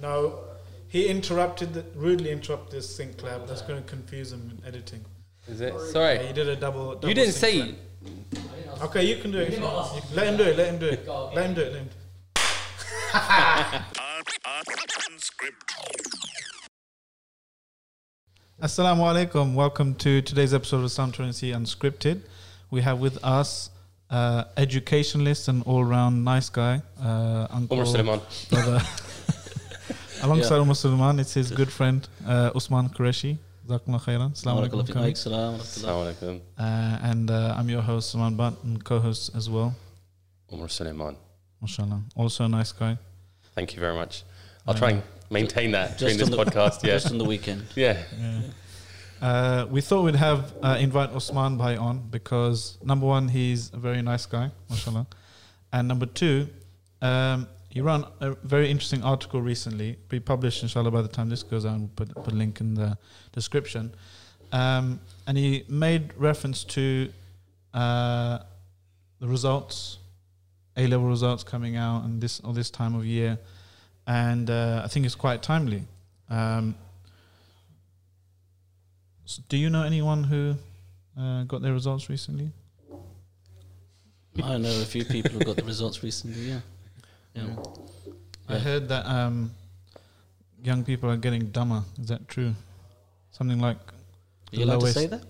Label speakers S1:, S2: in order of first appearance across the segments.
S1: No, he interrupted, the, rudely interrupted the sync clap. That's going to confuse him in editing.
S2: Is it?
S1: Yeah,
S2: Sorry.
S1: he did a double. double
S2: You didn't
S1: sync
S2: say.
S1: clap. Okay, you can do it. If you want. You let him do it. Let him do it. Let him do it. Let him. Do it. Assalamu alaikum. Welcome to today's episode of Sound Truancy Unscripted. We have with us uh, educationalist and all-round nice guy, uh, Uncle
S2: Umar Suleiman.
S1: brother. Alongside Umar Suleiman, it's his good friend uh, Usman Qureshi. Jazakallah khairan. Assalamu alaikum. for coming.
S2: Assalamu alaikum.
S1: Uh, and uh, I'm your host, Salman Butt, and co-host as well.
S2: Umar Suleiman.
S1: MashaAllah. Also a nice guy.
S2: Thank you very much. I'll try and maintain that during this
S3: the-
S2: podcast. Yeah.
S3: Just on the weekend.
S2: Yeah.
S1: Uh, we thought we'd have uh, invite Osman Bhai on because number one, he's a very nice guy, mashallah, and number two, um, he ran a very interesting article recently, be published inshallah by the time this goes out. We'll put, put a link in the description, um, and he made reference to uh, the results, A level results coming out, and this or this time of year, and uh, I think it's quite timely. Um, so do you know anyone who uh, got their results recently?
S3: I know a few people who got the results recently. Yeah. Yeah.
S1: I heard that um, young people are getting dumber. Is that true? Something like
S3: Are you allowed to say that?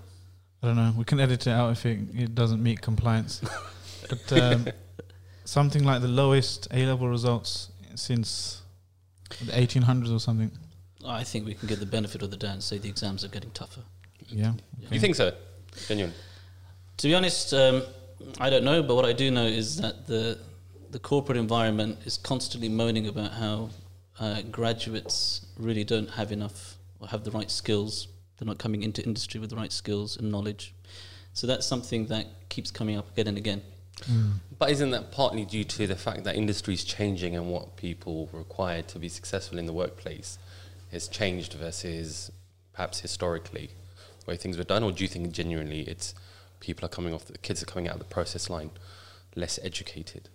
S1: I don't know. We can edit it out if it, it doesn't meet compliance. but um, something like the lowest A level results since the 1800s or something.
S3: I think we can get the benefit of the doubt and say the exams are getting tougher.
S1: Yeah.
S2: You think so? Genuine.
S3: To be honest, um, I don't know, but what I do know is that the the corporate environment is constantly moaning about how uh, graduates really don't have enough or have the right skills. They're not coming into industry with the right skills and knowledge. So that's something that keeps coming up again and again.
S2: But isn't that partly due to the fact that industry is changing and what people require to be successful in the workplace has changed versus perhaps historically the way things were done? Or do you think genuinely it's people are coming off, the kids are coming out of the process line less educated?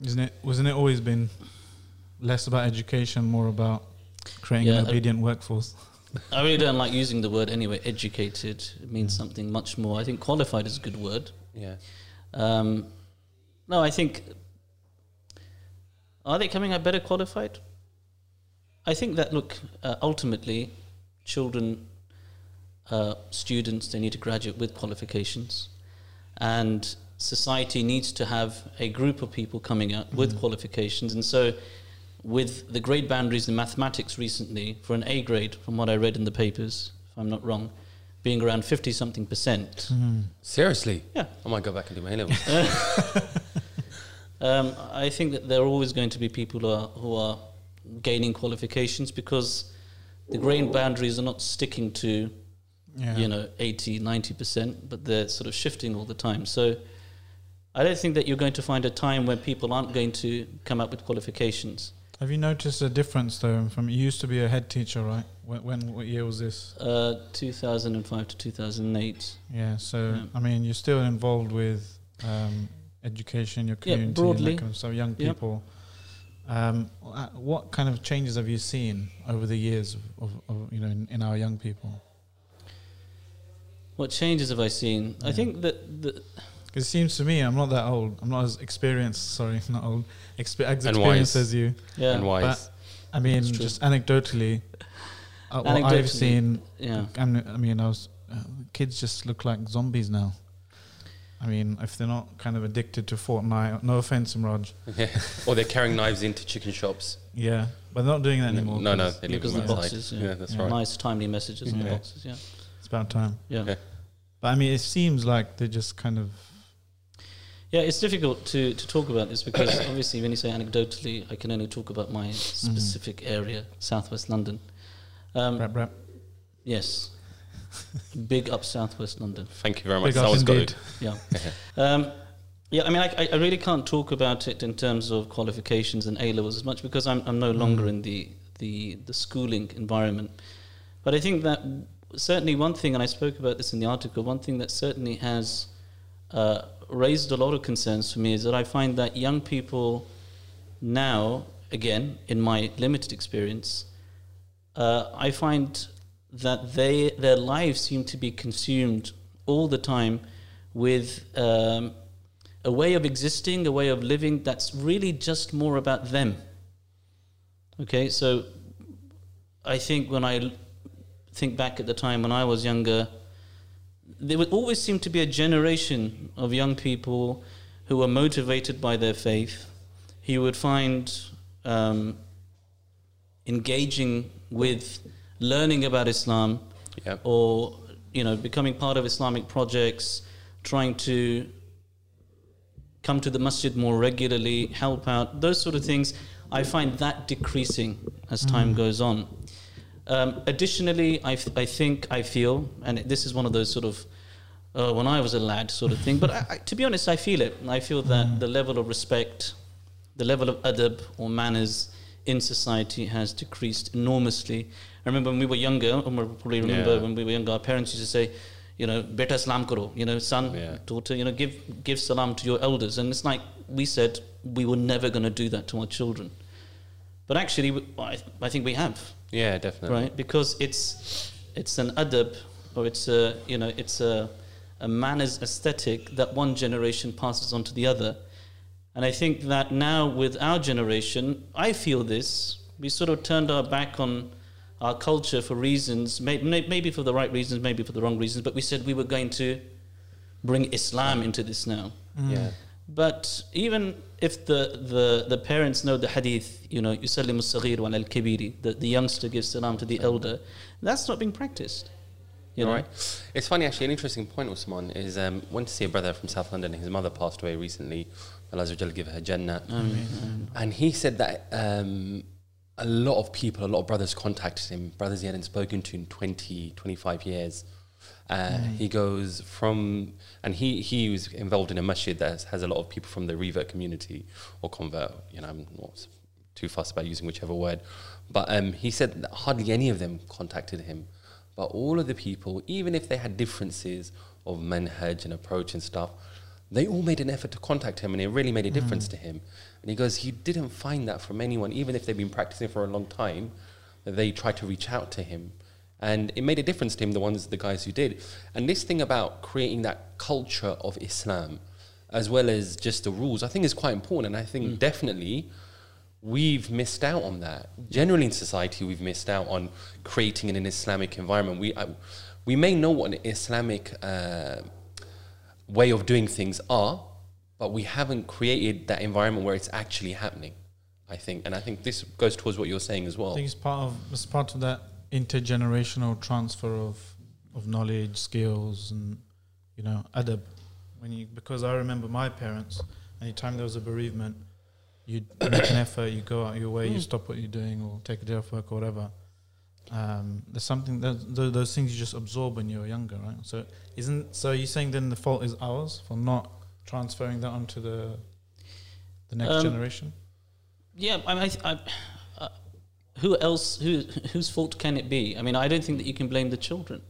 S1: Isn't it? Wasn't it always been less about education, more about creating
S3: Yeah,
S1: an obedient workforce?
S3: I really don't like using the word anyway. Educated it means something much more. I think qualified is a good word.
S2: Yeah.
S3: Um, no, I think are they coming out better qualified? I think that look uh, ultimately, children, uh, students, they need to graduate with qualifications, and society needs to have a group of people coming out with qualifications, and so. With the grade boundaries in mathematics recently, for an A grade, from what I read in the papers, if I'm not wrong, being around 50 something percent.
S2: Seriously?
S3: Yeah.
S2: I might go back and do my A levels.
S3: Um, I think that there are always going to be people who are, who are gaining qualifications because the grade boundaries are not sticking to,
S1: Yeah.
S3: you know, 80, 90%, but they're sort of shifting all the time. So I don't think that you're going to find a time when people aren't going to come up with qualifications.
S1: Have you noticed a difference though? From you used to be a head teacher, right? When, when what year was this?
S3: Uh, 2005 to 2008.
S1: Yeah. So
S3: Yeah.
S1: I mean, you're still involved with um, education, your community, and
S3: broadly.
S1: kind of stuff, young
S3: Yeah.
S1: people. Um, uh, what kind of changes have you seen over the years of, of, you know in, in our young people?
S3: What changes have I seen? I think that the,
S1: it seems to me, I'm not that old. I'm not as experienced. Sorry, not old. Expe- as
S2: And
S1: experienced
S2: wise.
S1: as you.
S3: yeah,
S2: and wise.
S1: But, I mean, just anecdotally, uh, what I've seen.
S3: yeah.
S1: I mean, I was uh, kids just look like zombies now. I mean, if they're not kind of addicted to Fortnite, no offense, Imraj.
S2: Yeah. or they're carrying knives into chicken shops.
S1: Yeah, but they're not doing that anymore.
S2: No, no,
S1: 'cause
S2: they leave
S3: Because
S2: them
S3: the boxes,
S2: Yeah,
S3: yeah.
S2: that's
S1: Yeah.
S2: right.
S3: nice, timely messages in the boxes, yeah.
S1: It's about time.
S3: Yeah.
S2: Yeah.
S1: But I mean, it seems like they're just kind of.
S3: Yeah, it's difficult to, to talk about this because obviously when you say anecdotally, I can only talk about my specific area, Southwest London. Um,
S1: rap, rap.
S3: yes, big up Southwest London.
S2: Thank you very much.
S1: Big up
S2: Someone's got
S1: indeed.
S2: to.
S3: Yeah, um, yeah. I mean, I, I really can't talk about it in terms of qualifications and A levels as much because I'm I'm no longer in the the the schooling environment. But I think that certainly one thing, and I spoke about this in the article. One thing that certainly has uh, raised a lot of concerns for me is that I find that young people now again, in my limited experience, uh, I find that they their lives seem to be consumed all the time with um, a way of existing, a way of living that's really just more about them. Okay, so I think when I think back at the time when I was younger, there would always seem to be a generation of young people who were motivated by their faith. He would find um, engaging with learning about Islam
S2: Yep.
S3: or you know becoming part of Islamic projects, trying to come to the masjid more regularly, help out, those sort of things. I find that decreasing as time goes on. Um, additionally, I, I think I feel, and this is one of those sort of uh, when I was a lad sort of thing. But I, I, to be honest, I feel it. I feel that the level of respect, the level of adab or manners in society has decreased enormously. I remember when we were younger, Umar probably remember
S2: Yeah.
S3: when we were younger, our parents used to say, you know, beta salam karo, you know, son,
S2: Yeah.
S3: daughter, you know, give give salam to your elders. And it's like we said, we were never going to do that to our children. But actually, I, I think we have
S2: Yeah, definitely.
S3: right? Because it's it's an adab or it's a you know it's a a manners aesthetic that one generation passes on to the other, and I think that now with our generation, I feel this we sort of turned our back on our culture for reasons, may, may, maybe for the right reasons, maybe for the wrong reasons, but we said we were going to bring Islam into this now.
S2: Yeah.
S3: But even if the, the, the parents know the hadith, you know, يسلم الصغير على الكبير, the, the youngster gives salam to the elder, that's not being practiced. You know?
S2: Right. It's funny, actually, an interesting point, Usman, is um, went to see a brother from South London. His mother passed away recently. Allah Azza wa Jalla give her Jannah. And he said that um, a lot of people, a lot of brothers contacted him, brothers he hadn't spoken to in 20, 25 years. uh, He goes from, and he, he was involved in a masjid that has, has a lot of people from the revert community or convert, you know, I'm not too fussed about using whichever word. But um, he said that hardly any of them contacted him. But all of the people, even if they had differences of manhaj and approach and stuff, they all made an effort to contact him and it really made a difference to him. And he goes, he didn't find that from anyone, even if they've been practicing for a long time, that they tried to reach out to him. And it made a difference to him, the ones, the guys who did. And this thing about creating that culture of Islam, as well as just the rules, I think is quite important. And I think definitely we've missed out on that. Generally in society, we've missed out on creating an Islamic environment. We, I, we may know what an Islamic uh, way of doing things are, but we haven't created that environment where it's actually happening. I think, and I think this goes towards what you're saying as well.
S1: I think it's part of it's part of that intergenerational transfer of of knowledge, skills, and you know adab. When you because I remember my parents. Anytime there was a bereavement, you'd make an effort. You go out your way. You stop what you're doing, or take a day off work, or whatever. Um, there's something that those, those things you just absorb when you're younger, right? So isn't so? You're saying then the fault is ours for not transferring that onto the the next
S3: Um,
S1: generation?
S3: Yeah, I, mean, I, I, who else? Who, whose fault can it be? I mean, I don't think that you can blame the children.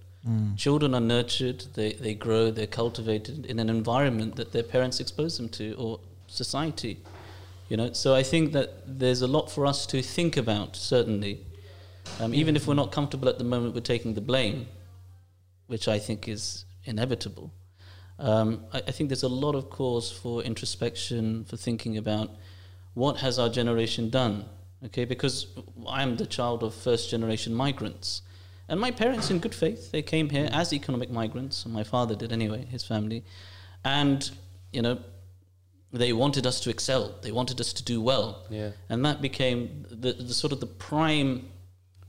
S3: Children are nurtured, they, they grow, they're cultivated in an environment that their parents expose them to or society. You know, so I think that there's a lot for us to think about, certainly. Um, even if we're not comfortable at the moment with taking the blame, which I think is inevitable. Um, I, I think there's a lot of cause for introspection, for thinking about what has our generation done. Okay, because I'm the child of first generation migrants. And my parents, in good faith, they came here as economic migrants. And my father did anyway, his family. And, you know, they wanted us to excel. They wanted us to do well.
S2: Yeah.
S3: And that became the, the sort of the prime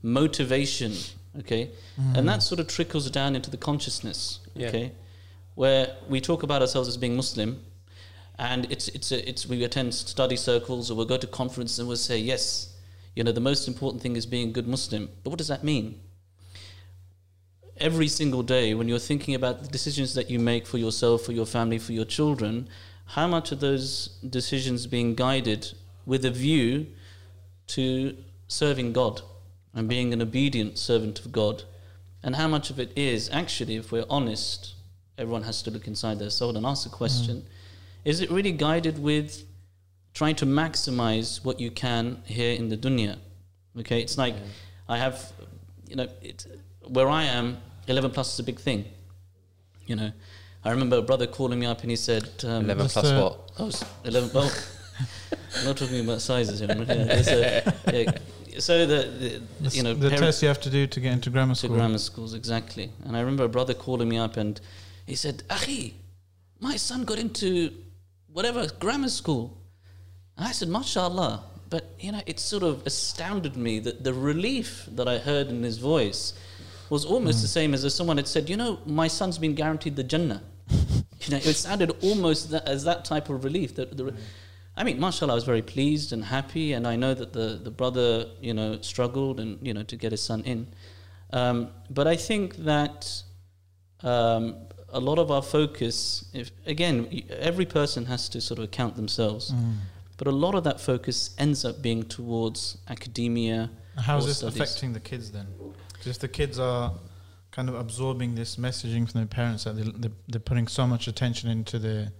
S3: motivation, okay? And mm. that sort of trickles down into the consciousness,
S2: Yeah.
S3: okay? Where we talk about ourselves as being Muslim, and it's, it's, a, it's we attend study circles or we'll go to conferences and we'll say, yes, you know, the most important thing is being a good Muslim. But what does that mean? Every single day, when you're thinking about the decisions that you make for yourself, for your family, for your children, how much of those decisions being guided with a view to serving God and being an obedient servant of God? And how much of it is actually, if we're honest, everyone has to look inside their soul and ask the question mm. Is it really guided with trying to maximize what you can here in the dunya. Okay, it's like I have, you know, it, where I am, 11 plus is a big thing. You know, I remember a brother calling me up and he said, um,
S2: 11 plus
S1: uh,
S2: what?
S3: Oh, 11. Well, I'm not talking about sizes here. Yeah, a- yeah. So the, the
S1: The,
S3: you know
S1: the test you have to do to get into grammar
S3: to grammar schools exactly. And I remember a brother calling me up and he said, "Akhi, my son got into whatever grammar school." And I said, "Mashallah." But you know, it sort of astounded me that the relief that I heard in his voice was almost the same as if someone had said, "You know, my son's been guaranteed the Jannah." you know, it sounded almost that, as that type of relief. That the, I mean, mashallah, I was very pleased and happy, and I know that the, the brother, you know, struggled and you know to get his son in. Um, but I think that um, a lot of our focus, if again, every person has to sort of account themselves,
S1: Mm.
S3: but a lot of that focus ends up being towards academia.
S1: How is this
S3: studies.
S1: affecting the kids then? 'Cause if the kids are kind of absorbing this messaging from their parents that they, they, they're putting so much attention into their,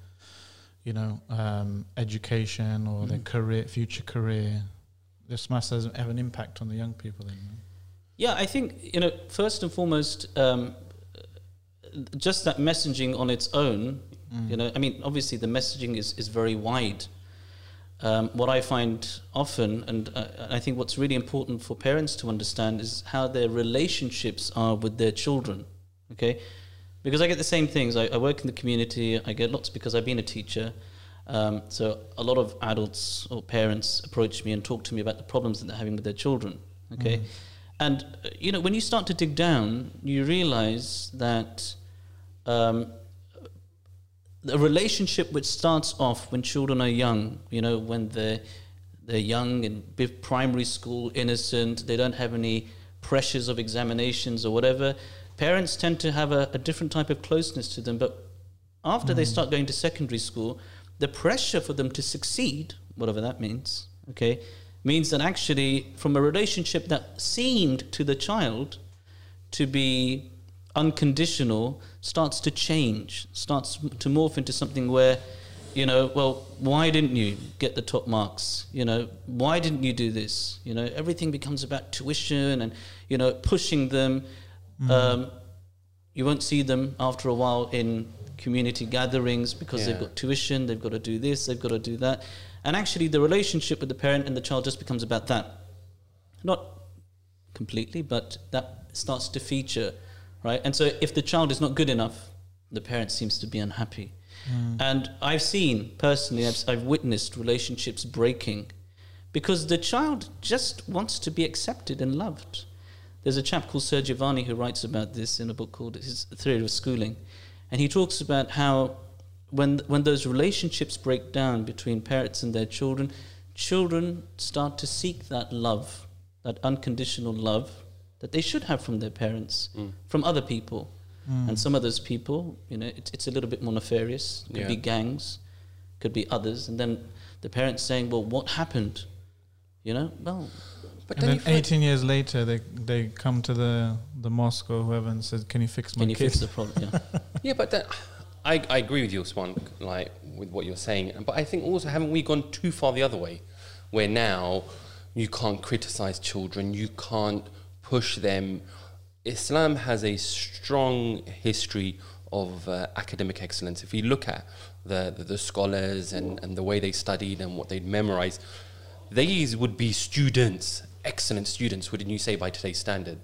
S1: you know, um, education or their
S3: Mhm.
S1: career, future career, this must have an impact on the young people then. no?
S3: Yeah, I think you know first and foremost, um, just that messaging on its own.
S1: Mm.
S3: You know, I mean, obviously the messaging is is very wide. Um, what I find often, and uh, I think what's really important for parents to understand is how their relationships are with their children. Okay, because I get the same things. I, I work in the community. I get lots because I've been a teacher. Um, so a lot of adults or parents approach me and talk to me about the problems that they're having with their children. Okay,
S1: Mm.
S3: and uh, you know when you start to dig down, you realize that um, a relationship which starts off when children are young, you know, when they're they're young in primary school, innocent, they don't have any pressures of examinations or whatever. Parents tend to have a, a different type of closeness to them, but after they start going to secondary school, the pressure for them to succeed, whatever that means, okay, means that actually from a relationship that seemed to the child to be unconditional starts to change, starts to morph into something where, you know, well, why didn't you get the top marks? You know, why didn't you do this? You know, everything becomes about tuition and, you know, pushing them. Um, you won't see them after a while in community gatherings because they've got tuition, they've got to do this, they've got to do that. And actually, the relationship with the parent and the child just becomes about that. Not completely, but that starts to feature, right? And so, if the child is not good enough, the parent seems to be unhappy. Hmm. And I've seen personally, I've, I've witnessed relationships breaking because the child just wants to be accepted and loved. There's a chap called Sergiovanni who writes about this in a book called his Theory of Schooling, and he talks about how when when those relationships break down between parents and their children, children start to seek that love, that unconditional love that they should have from their parents, from other people.
S1: Mm.
S3: And some of those people, you know, it's, it's a little bit more nefarious. Could
S2: Yeah.
S3: be gangs, could be others. And then the parents saying, well, what happened? You know, well,
S2: But
S1: and
S2: then
S1: then 18 years later, they they come to the the mosque or whoever and says, "Can you fix my
S3: can you
S1: kid?"
S3: fix the problem? Yeah.
S2: Yeah, but then, I, I agree with you, Swan, like with what you're saying. But I think also haven't we gone too far the other way, where now you can't criticize children, you can't push them. Islam has a strong history of uh, academic excellence. If you look at the, the, the scholars and, and the way they studied and what they'd memorized, these would be students, excellent students, wouldn't you say, by today's standard?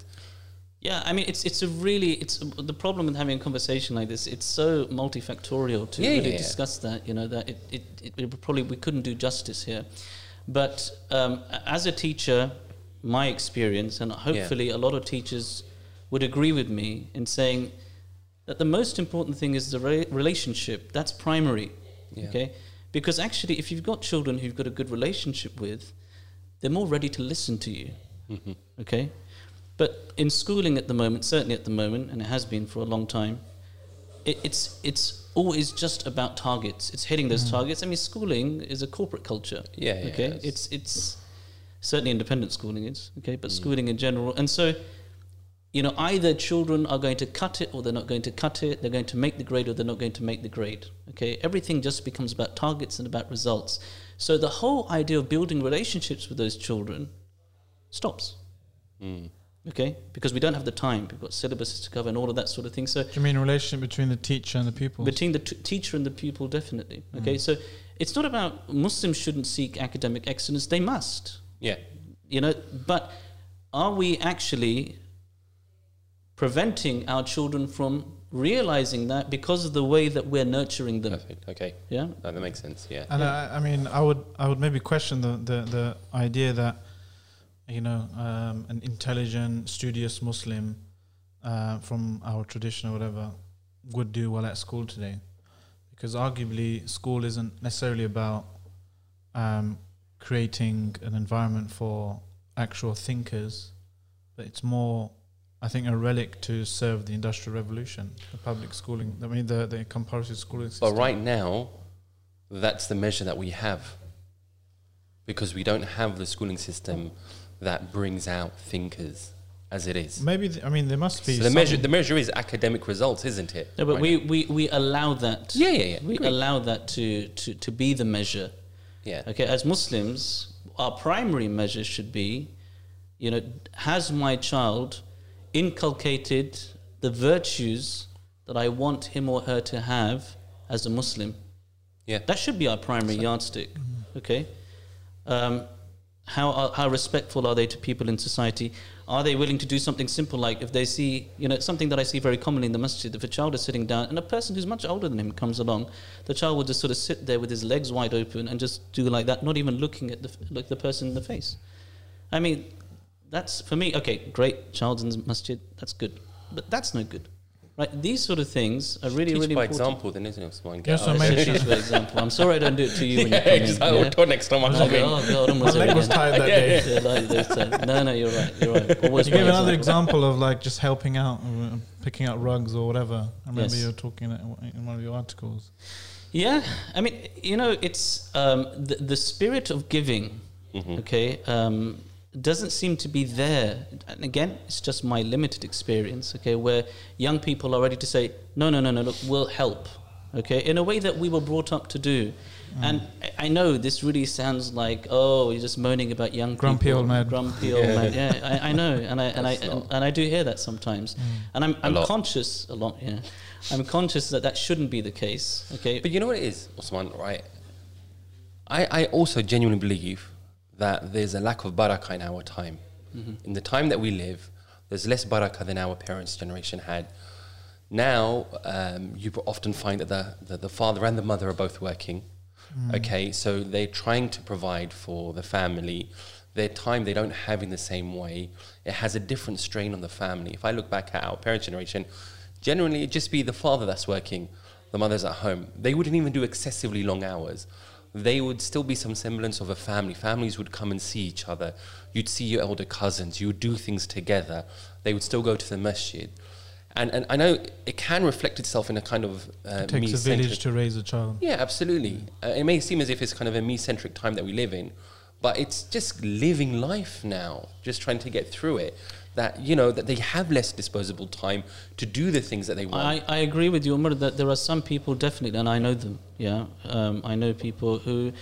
S3: Yeah, I mean, it's it's a really it's the problem with having a conversation like this. It's so multifactorial to
S2: Yeah,
S3: really
S2: yeah.
S3: discuss that. You know that it, it, it, it probably we couldn't do justice here. But um, as a teacher, my experience, and hopefully a lot of teachers would agree with me in saying that the most important thing is the re- relationship. That's primary.
S2: Yeah.
S3: Okay, because actually, if you've got children who you've got a good relationship with, they're more ready to listen to you.
S2: Mm-hmm.
S3: Okay? But in schooling at the moment, certainly at the moment, and it has been for a long time, it, it's it's always just about targets. It's hitting those targets. I mean, schooling is a corporate culture.
S2: Yeah, yeah,
S3: Okay.
S2: It's
S3: it's certainly independent schooling is okay,
S2: Mm.
S3: but schooling in general, and so. You know, either children are going to cut it or they're not going to cut it. They're going to make the grade or they're not going to make the grade. Okay, everything just becomes about targets and about results. So the whole idea of building relationships with those children stops.
S2: Mm.
S3: Okay, because we don't have the time. We've got syllabuses to cover and all of that sort of thing. So
S1: Do you mean relationship between the teacher and the pupil?
S3: between the t- teacher and the pupil, definitely. Okay,
S1: Mm.
S3: so it's not about Muslims shouldn't seek academic excellence; they must.
S2: Yeah.
S3: You know, but are we actually preventing our children from realizing that because of the way that we're nurturing them?
S2: Perfect. Okay.
S3: Yeah.
S2: No, that makes sense. Yeah.
S1: And I, I mean, I would, I would maybe question the, the, the idea that, you know, um, an intelligent, studious Muslim uh, from our tradition or whatever would do well at school today, because arguably school isn't necessarily about um, creating an environment for actual thinkers, but it's more, I think, a relic to serve the industrial revolution, the public schooling. I mean, the the compulsory schooling system.
S2: But right now, that's the measure that we have. Because we don't have the schooling system that brings out thinkers as it is.
S1: Maybe th- I mean there must be
S2: So the measure, the measure is academic results, isn't it?
S3: No, but
S2: Right
S3: we,
S2: now?
S3: we, we allow that.
S2: Yeah, yeah, yeah.
S3: We
S2: Agreed.
S3: allow that to, to, to be the measure.
S2: Yeah.
S3: Okay, as Muslims, our primary measure should be, you know, has my child inculcated the virtues that I want him or her to have as a Muslim?
S2: Yeah.
S3: That should be our primary yardstick. Okay. Um, how are, how respectful are they to people in society? Are they willing to do something simple like if they see, you know, something that I see very commonly in the masjid, if a child is sitting down and a person who's much older than him comes along, the child will just sort of sit there with his legs wide open and just do like that, not even looking at the, like the person in the face. I mean, that's for me, okay, great, child's in the masjid, that's good. But that's no good. Right? These sort of things are really,
S2: Teach
S3: really
S2: by
S3: important.
S2: example, then, isn't it, Usman?
S1: Yes,
S2: Get
S1: I
S2: out.
S1: mean-
S3: Oh, teach by example. I'm sorry I don't do it to you when you
S2: yeah,
S3: come
S2: just
S3: in.
S2: like,
S3: yeah?
S2: oh, next time I'm
S3: I was like,
S2: coming.
S3: oh god,
S1: My
S3: almost
S1: leg was tired that
S2: Yeah,
S1: day.
S3: Yeah, like this time. No, no, you're right. You're right. Always
S1: You gave another
S3: example.
S1: example of like just helping out, uh, picking out rugs or whatever. I remember
S3: Yes.
S1: you were talking in one of your articles.
S3: Yeah, I mean, you know, it's um, the the spirit of giving.
S2: Mhm.
S3: Okay, um, doesn't seem to be there. And again, it's just my limited experience. Okay, where young people are ready to say, no, no, no, no, look, we'll help. Okay, in a way that we were brought up to do. Mm. And I- I know this really sounds like oh you're just moaning about young
S1: Grumpy
S3: people,
S1: old man.
S3: grumpy old
S2: Yeah.
S3: man. Yeah, I, I know, and I and I and, and I do hear that sometimes, mm. and I'm
S2: A
S3: I'm
S2: lot.
S3: conscious a lot. Yeah, I'm conscious that that shouldn't be the case. Okay,
S2: But you know what it is, Osman, right? I, I also genuinely believe that there's a lack of barakah in our time. In the time that we live, there's less barakah than our parents' generation had. Now, um, you often find that the, the, the father and the mother are both working. Okay, so they're trying to provide for the family. Their time they don't have in the same way. It has a different strain on the family. If I look back at our parents' generation, generally it'd just be the father that's working, the mother's at home. They wouldn't even do excessively long hours. They would still be some semblance of a family. Families would come and see each other. You'd see your elder cousins. You would do things together. They would still go to the masjid. And, and I know it can reflect itself in a kind of uh,
S1: It takes a
S2: me-centric-
S1: village to raise a child.
S2: yeah, absolutely. Uh, it may seem as if it's kind of a me centric time that we live in, but it's just living life now, just trying to get through it. That, you know, that they have less disposable time to do the things that they want.
S3: I, I agree with you, Umar, that there are some people definitely, and I know them. Yeah, um, I know people who,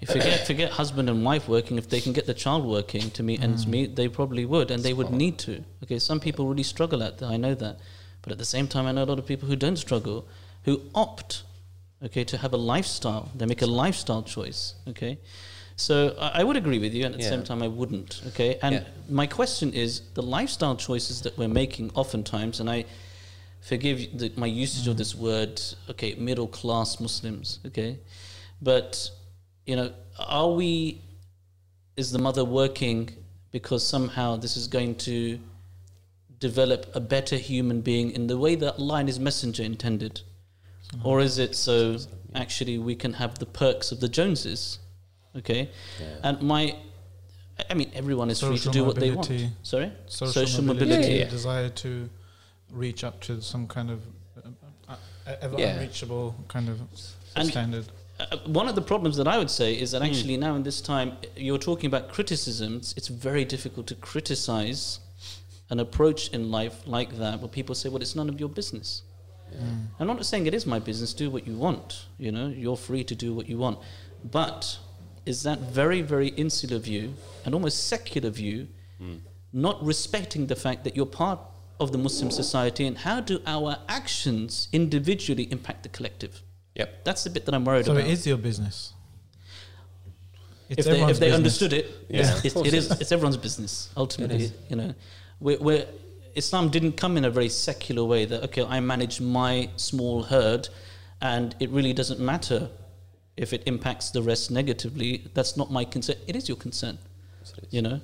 S3: if forget forget husband and wife working, if they can get the child working to meet ends meet, they probably would, and they would need to. Okay, some people really struggle at that. I know that, but at the same time, I know a lot of people who don't struggle, who opt, okay, to have a lifestyle. They make a lifestyle choice. Okay. So I would agree with you, and at the
S2: Yeah.
S3: same time, I wouldn't. Okay, and
S2: Yeah.
S3: my question is the lifestyle choices that we're making oftentimes, and I forgive the, my usage of this word, okay, middle class Muslims, okay, but you know, are we, is the mother working because somehow this is going to develop a better human being in the way that Allah and His Messenger intended, or is it so actually we can have the perks of the Joneses, okay,
S2: Yeah.
S3: and my. I mean, everyone is free to
S1: Social
S3: do what they want. Sorry,
S1: Social, mobility,
S2: Yeah, yeah, yeah.
S1: desire to reach up to some kind of uh, uh, uh, ever
S2: Yeah.
S1: unreachable kind of
S3: And-
S1: standard.
S3: Uh, one of the problems that I would say is
S2: Hmm.
S3: that actually now in this time you're talking about criticisms. It's very difficult to criticize an approach in life like that, where people say, "Well, it's none of your business." I'm not saying it is my business. Do what you want. You know, you're free to do what you want. But is that very, very insular view and almost secular view, not respecting the fact that you're part of the Muslim society and how do our actions individually impact the collective?
S2: Yep.
S3: That's the bit that I'm worried
S1: So
S3: about.
S1: So it is your business. It's
S3: if they, if they understood it,
S2: Yeah,
S3: it's, it's, it
S2: it
S3: is, it's everyone's business. Ultimately, you know, we're, we're, Islam didn't come in a very secular way that okay, I manage my small herd, and it really doesn't matter if it impacts the rest negatively. That's not my concern. It is your concern.
S2: Yes, it is.
S3: You know,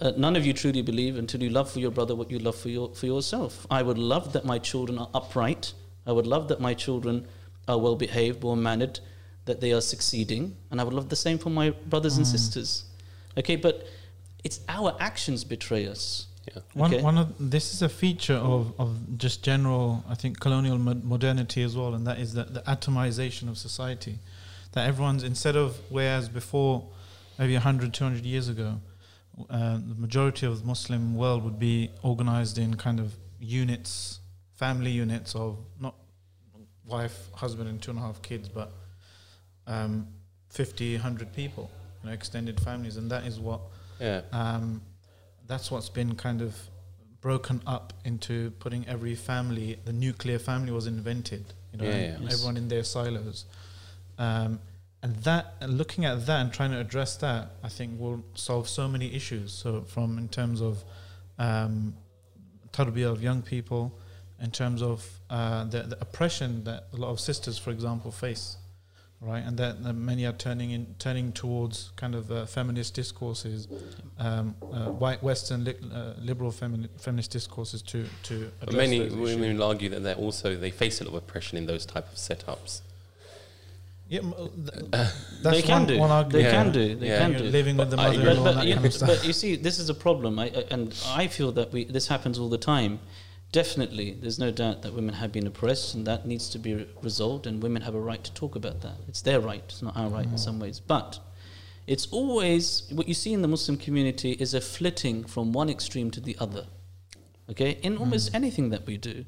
S3: uh, none of you truly believe until you love for your brother what you love for your for yourself. I would love that my children are upright. I would love that my children are well behaved, well mannered, that they are succeeding, and I would love the same for my brothers and sisters. Okay, but it's our actions betray us.
S2: Yeah.
S1: One,
S3: Okay.
S1: one of this is a feature of, of just general, I think, colonial mo- modernity as well, and that is the, the atomization of society. That everyone's instead of whereas before, maybe 100, 200 years ago, uh, the majority of the Muslim world would be organized in kind of units, family units of not wife, husband, and two and a half kids, but um, 50, 100 people, you know, extended families, and that is what
S2: Yeah.
S1: um, that's what's been kind of broken up into putting every family. The nuclear family was invented, you know,
S2: Yeah, yeah.
S1: Everyone in their silos, um, and that and looking at that and trying to address that, I think will solve so many issues. So from in terms of um, tarbiyah of young people, in terms of uh, the, the oppression that a lot of sisters, for example, face right? And that, that many are turning in, turning towards kind of uh, feminist discourses, um, uh, white Western li- uh, liberal femini- feminist discourses to to
S2: But many women will argue that they also they face a lot of oppression in those type of setups.
S1: Yeah, m- uh, th-
S2: Uh,
S1: that's
S3: they can
S1: one,
S3: do.
S1: one argument.
S3: They
S2: Yeah.
S3: can do. They
S2: Yeah.
S3: can do.
S1: living with the
S2: But
S1: mother-in-law
S3: but, but, you,
S1: kind of
S3: but you see, this is a problem, I, I- and I feel that we this happens all the time. Definitely, there's no doubt that women have been oppressed, and that needs to be re- resolved. And women have a right to talk about that. It's their right, it's not our right in some ways. But it's always what you see in the Muslim community is a flitting from one extreme to the other. Okay, in almost anything that we do,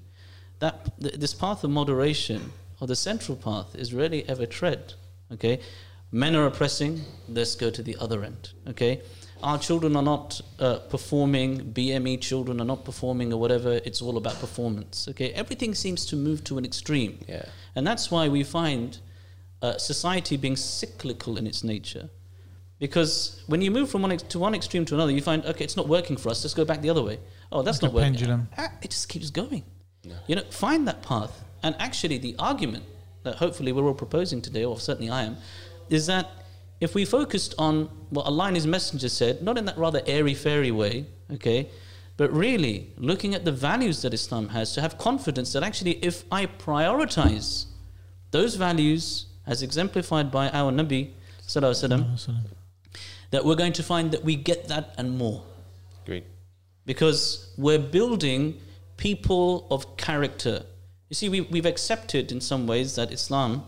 S3: that th- this path of moderation or the central path is rarely ever tread. Okay, men are oppressing. Let's go to the other end. Okay, our children are not uh, performing. BME children are not performing or whatever. It's all about performance. Okay, everything seems to move to an extreme.
S2: Yeah.
S3: And that's why we find uh, society being cyclical in its nature. Because when you move from one ex- to one extreme to another, you find, okay, it's not working for us, let's go back the other way. Oh, that's
S1: Like
S3: not
S1: a
S3: working.
S1: pendulum.
S3: Ah, It just keeps going.
S2: Yeah.
S3: You know, find that path. And actually, the argument that hopefully we're all proposing today, or certainly I am, is that if we focused on what Allah and His Messenger said, not in that rather airy fairy way, okay, but really looking at the values that Islam has, to have confidence that actually, if I prioritize those values as exemplified by our Nabi, sallallahu alaihi wasallam, that we're going to find that we get that and more
S2: Agreed.
S3: because we're building people of character. You see, we, we've accepted in some ways that Islam,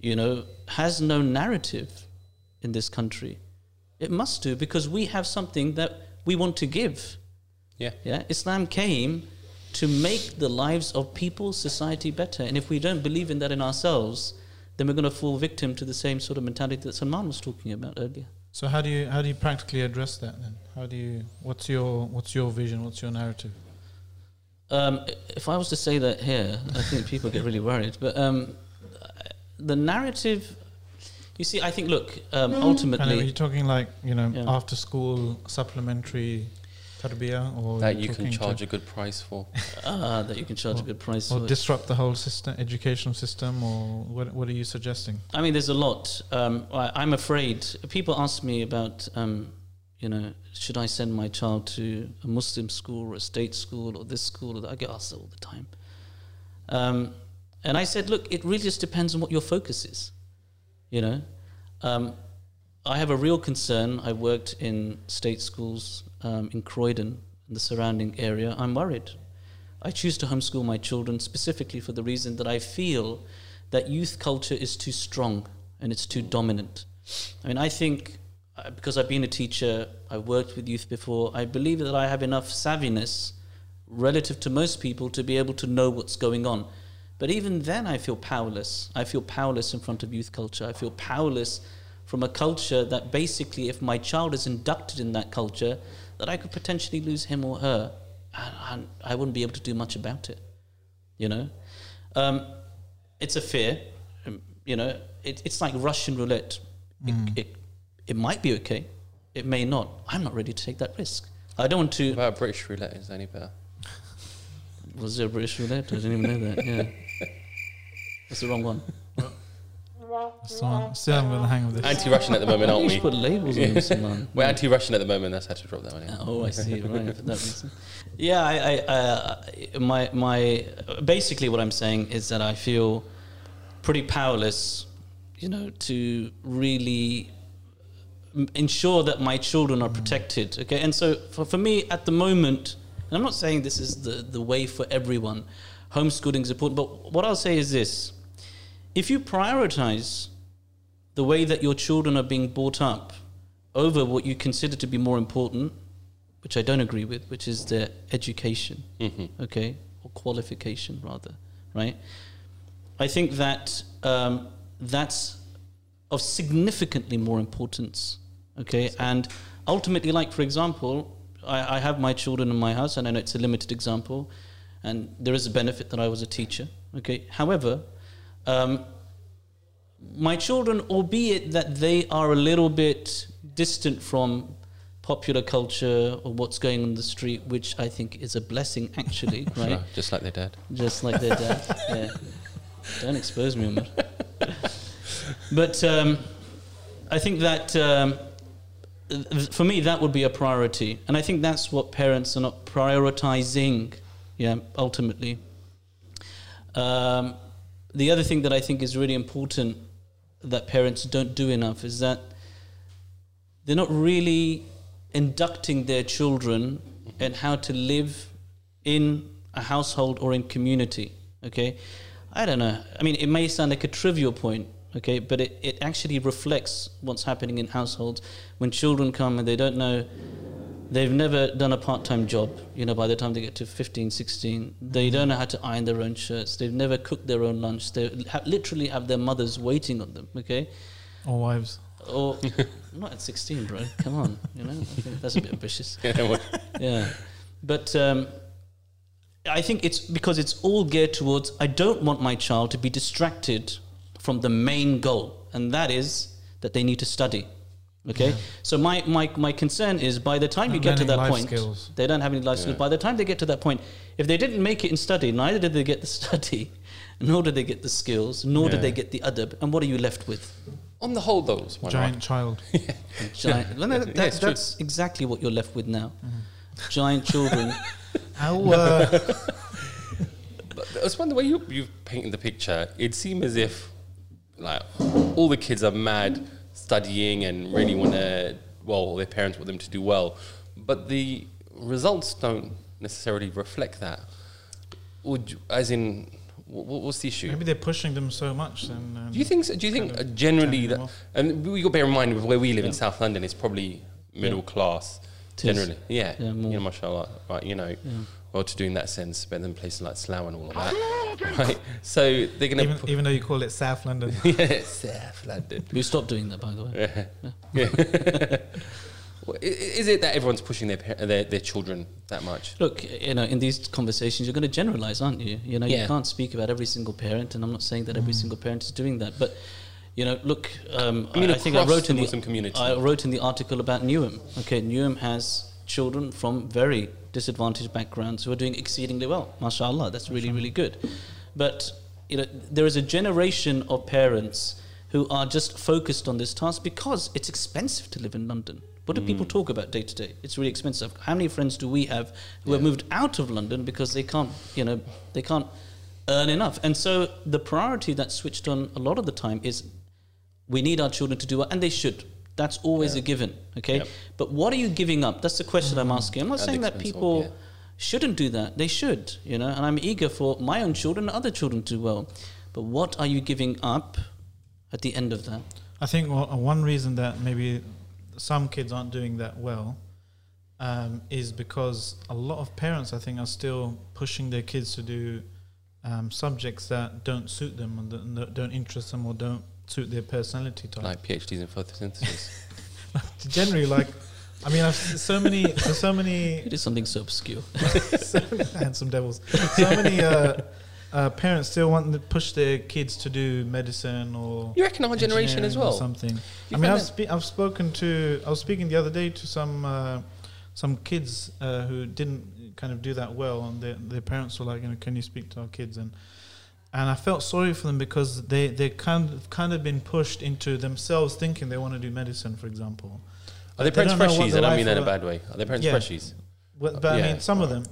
S3: you know, has no narrative in this country. It must do because we have something that we want to give.
S2: Yeah.
S3: Yeah, Islam came to make the lives of people, society better. And if we don't believe in that in ourselves, then we're going to fall victim to the same sort of mentality that Salman was talking about earlier.
S1: So how do you how do you practically address that then? How do you what's your what's your vision? What's your narrative?
S3: Um, if I was to say that here, I think people get really worried. But um, the narrative, you see, I think, look, um,
S1: Kind of, are you talking like you know
S3: Yeah.
S1: after school supplementary tarbiyah or
S2: That
S1: you're
S2: can charge a good price for.
S3: ah, that you can charge a good price
S1: or
S3: for.
S1: disrupt the whole system, educational system, or what what are you suggesting?
S3: I mean, there's a lot. Um, I, I'm afraid people ask me about, um, you know, should I send my child to a Muslim school or a state school or this school? Or that? I get asked that all the time. Um, and I said, look, it really just depends on what your focus is. You know, um, I have a real concern. I worked in state schools um, in Croydon and the surrounding area. I'm worried. I choose to homeschool my children specifically for the reason that I feel that youth culture is too strong and it's too dominant. I mean, I think because I've been a teacher, I've worked with youth before, I believe that I have enough savviness relative to most people to be able to know what's going on. But even then, I feel powerless. I feel powerless in front of youth culture. I feel powerless from a culture that basically, if my child is inducted in that culture, that I could potentially lose him or her, and, I wouldn't be able to do much about it. You know, um, it's a fear. um, You know, it, it's like Russian roulette. It, it, it might be okay. It may not. I'm not ready to take that risk. I don't want to.
S2: What about British roulette is any better?
S3: Was there a British roulette? I didn't even know that. Yeah, that's the wrong one.
S1: So I still haven't got the hang of this.
S2: Anti-Russian at the moment, aren't
S3: You
S2: we?
S3: should put labels on them, Salman.
S2: We're anti-Russian at the moment. That's how to drop that one. In.
S3: Oh, I see. Right, for that reason. Yeah, I, I, uh, my, my, basically what I'm saying is that I feel pretty powerless, you know, to really m- ensure that my children are protected. Okay, and so for, for me at the moment, and I'm not saying this is the, the way for everyone. Homeschooling is important, but what I'll say is this: if you prioritize the way that your children are being brought up over what you consider to be more important, which I don't agree with, which is their education,
S2: Mm-hmm.
S3: okay, or qualification rather, right? I think that um, that's of significantly more importance, okay, and ultimately, like for example, I, I have my children in my house, and I know it's a limited example, and there is a benefit that I was a teacher, okay. However, um, my children, albeit that they are a little bit distant from popular culture or what's going on the street, which I think is a blessing actually, right?
S2: Sure, just like their dad.
S3: Just like their dad. yeah. Don't expose me, Umar. But um, I think that um, for me that would be a priority, and I think that's what parents are not prioritizing. Yeah, ultimately. Um, the other thing that I think is really important that parents don't do enough is that they're not really inducting their children and how to live in a household or in community. Okay, I don't know. I mean, it may sound like a trivial point. Okay, but it, it actually reflects what's happening in households. When children come and they don't know they've never done a part-time job you know by the time they get to 15 16 they don't know how to iron their own shirts. They've never cooked their own lunch. They ha- literally have their mothers waiting on them okay?
S1: Or wives.
S3: or not at 16 bro. Come on you know? I think that's a bit ambitious. Yeah. But um, i think it's because it's all geared towards i don't want my child to be distracted from the main goal and that is that they need to study okay? So my, my my concern is by the time you get to that point
S1: skills.
S3: they don't have any life skills. By the time they get to that point if they didn't make it in study neither did they get the study nor did they get the skills nor did they get the adab and what are you left with?
S2: On the whole, though,
S1: Giant
S2: right?
S1: child.
S3: giant well, no, that,
S2: Yeah, it's true.
S3: that's exactly what you're left with now. Giant children.
S1: How, uh,
S2: But Usman, the way you you've painted the picture, it seems as if like all the kids are mad studying and really want to. Well, their parents want them to do well, but the results don't necessarily reflect that. Would you- as in, wh- wh- what's the issue?
S1: maybe they're pushing them so much. And, um,
S2: Do you think? so- Do you think
S1: kind
S2: uh,
S1: of
S2: generally that?
S1: off.
S2: And we got to bear in mind with where we live in South London, it's probably middle class
S3: It is.
S2: generally. Yeah,
S3: Yeah,
S2: you
S3: more.
S2: know, mashallah, right? You know,
S3: Yeah.
S2: well to do in that sense, better than places like Slough and all of that, right? So they're gonna.
S1: even,
S2: put,
S1: even though you call it South London.
S2: yeah, South London.
S3: we stopped doing that by the way
S2: Yeah. Well, i- i- Is it that everyone's pushing their par- their, their children that much?
S3: Look, you know, in these conversations, you're going to generalize, aren't you? You know,
S2: Yeah.
S3: you can't speak about every single parent, and I'm not saying that every single parent is doing that. But, you know, look, um,
S2: I mean,
S3: I, think I
S2: across
S3: wrote in
S2: the
S3: the
S2: Muslim community.
S3: I wrote in the article about Newham. Okay, Newham has children from very disadvantaged backgrounds who are doing exceedingly well. MashaAllah, that's really, really good. But, you know, there is a generation of parents who are just focused on this task because it's expensive to live in London. What do
S2: Mm.
S3: people talk about day to day? It's really expensive. How many friends do we have who have moved out of London because they can't, you know, they can't earn enough? And so the priority that's switched on a lot of the time is we need our children to do well, and they should. That's always a given, okay?
S2: Yep.
S3: But what are you giving up? That's the question I'm asking. I'm not
S2: At
S3: saying that
S2: expense of,
S3: people
S2: yeah.
S3: shouldn't do that. They should, you know, and I'm eager for my own children and other children to do well. But what are you giving up at the end of that?
S1: I think one one reason that maybe some kids aren't doing that well um, is because a lot of parents, I think, are still pushing their kids to do um, subjects that don't suit them and that- that don't interest them or don't suit their personality type.
S2: Like PhDs in photosynthesis.
S1: Generally, like, I mean, I've s- so many, there's so many
S3: It is something so obscure.
S1: so many handsome devils. So many uh, uh, parents still want to push their kids to do medicine or
S2: you reckon our generation as
S1: engineering or
S2: well?
S1: something.
S2: You
S1: I mean, I've, spe- I've spoken to. I was speaking the other day to some uh, some kids uh, who didn't kind of do that well, and their their parents were like, you know, can you speak to our kids and. And I felt sorry for them because they they kind of kind of been pushed into themselves thinking they want to do medicine, for example.
S2: Are they
S1: They
S2: parents
S1: don't know what
S2: freshies? I don't mean that in a bad way. Are they parents
S1: Yeah.
S2: freshies?
S1: But, but I mean, some of them,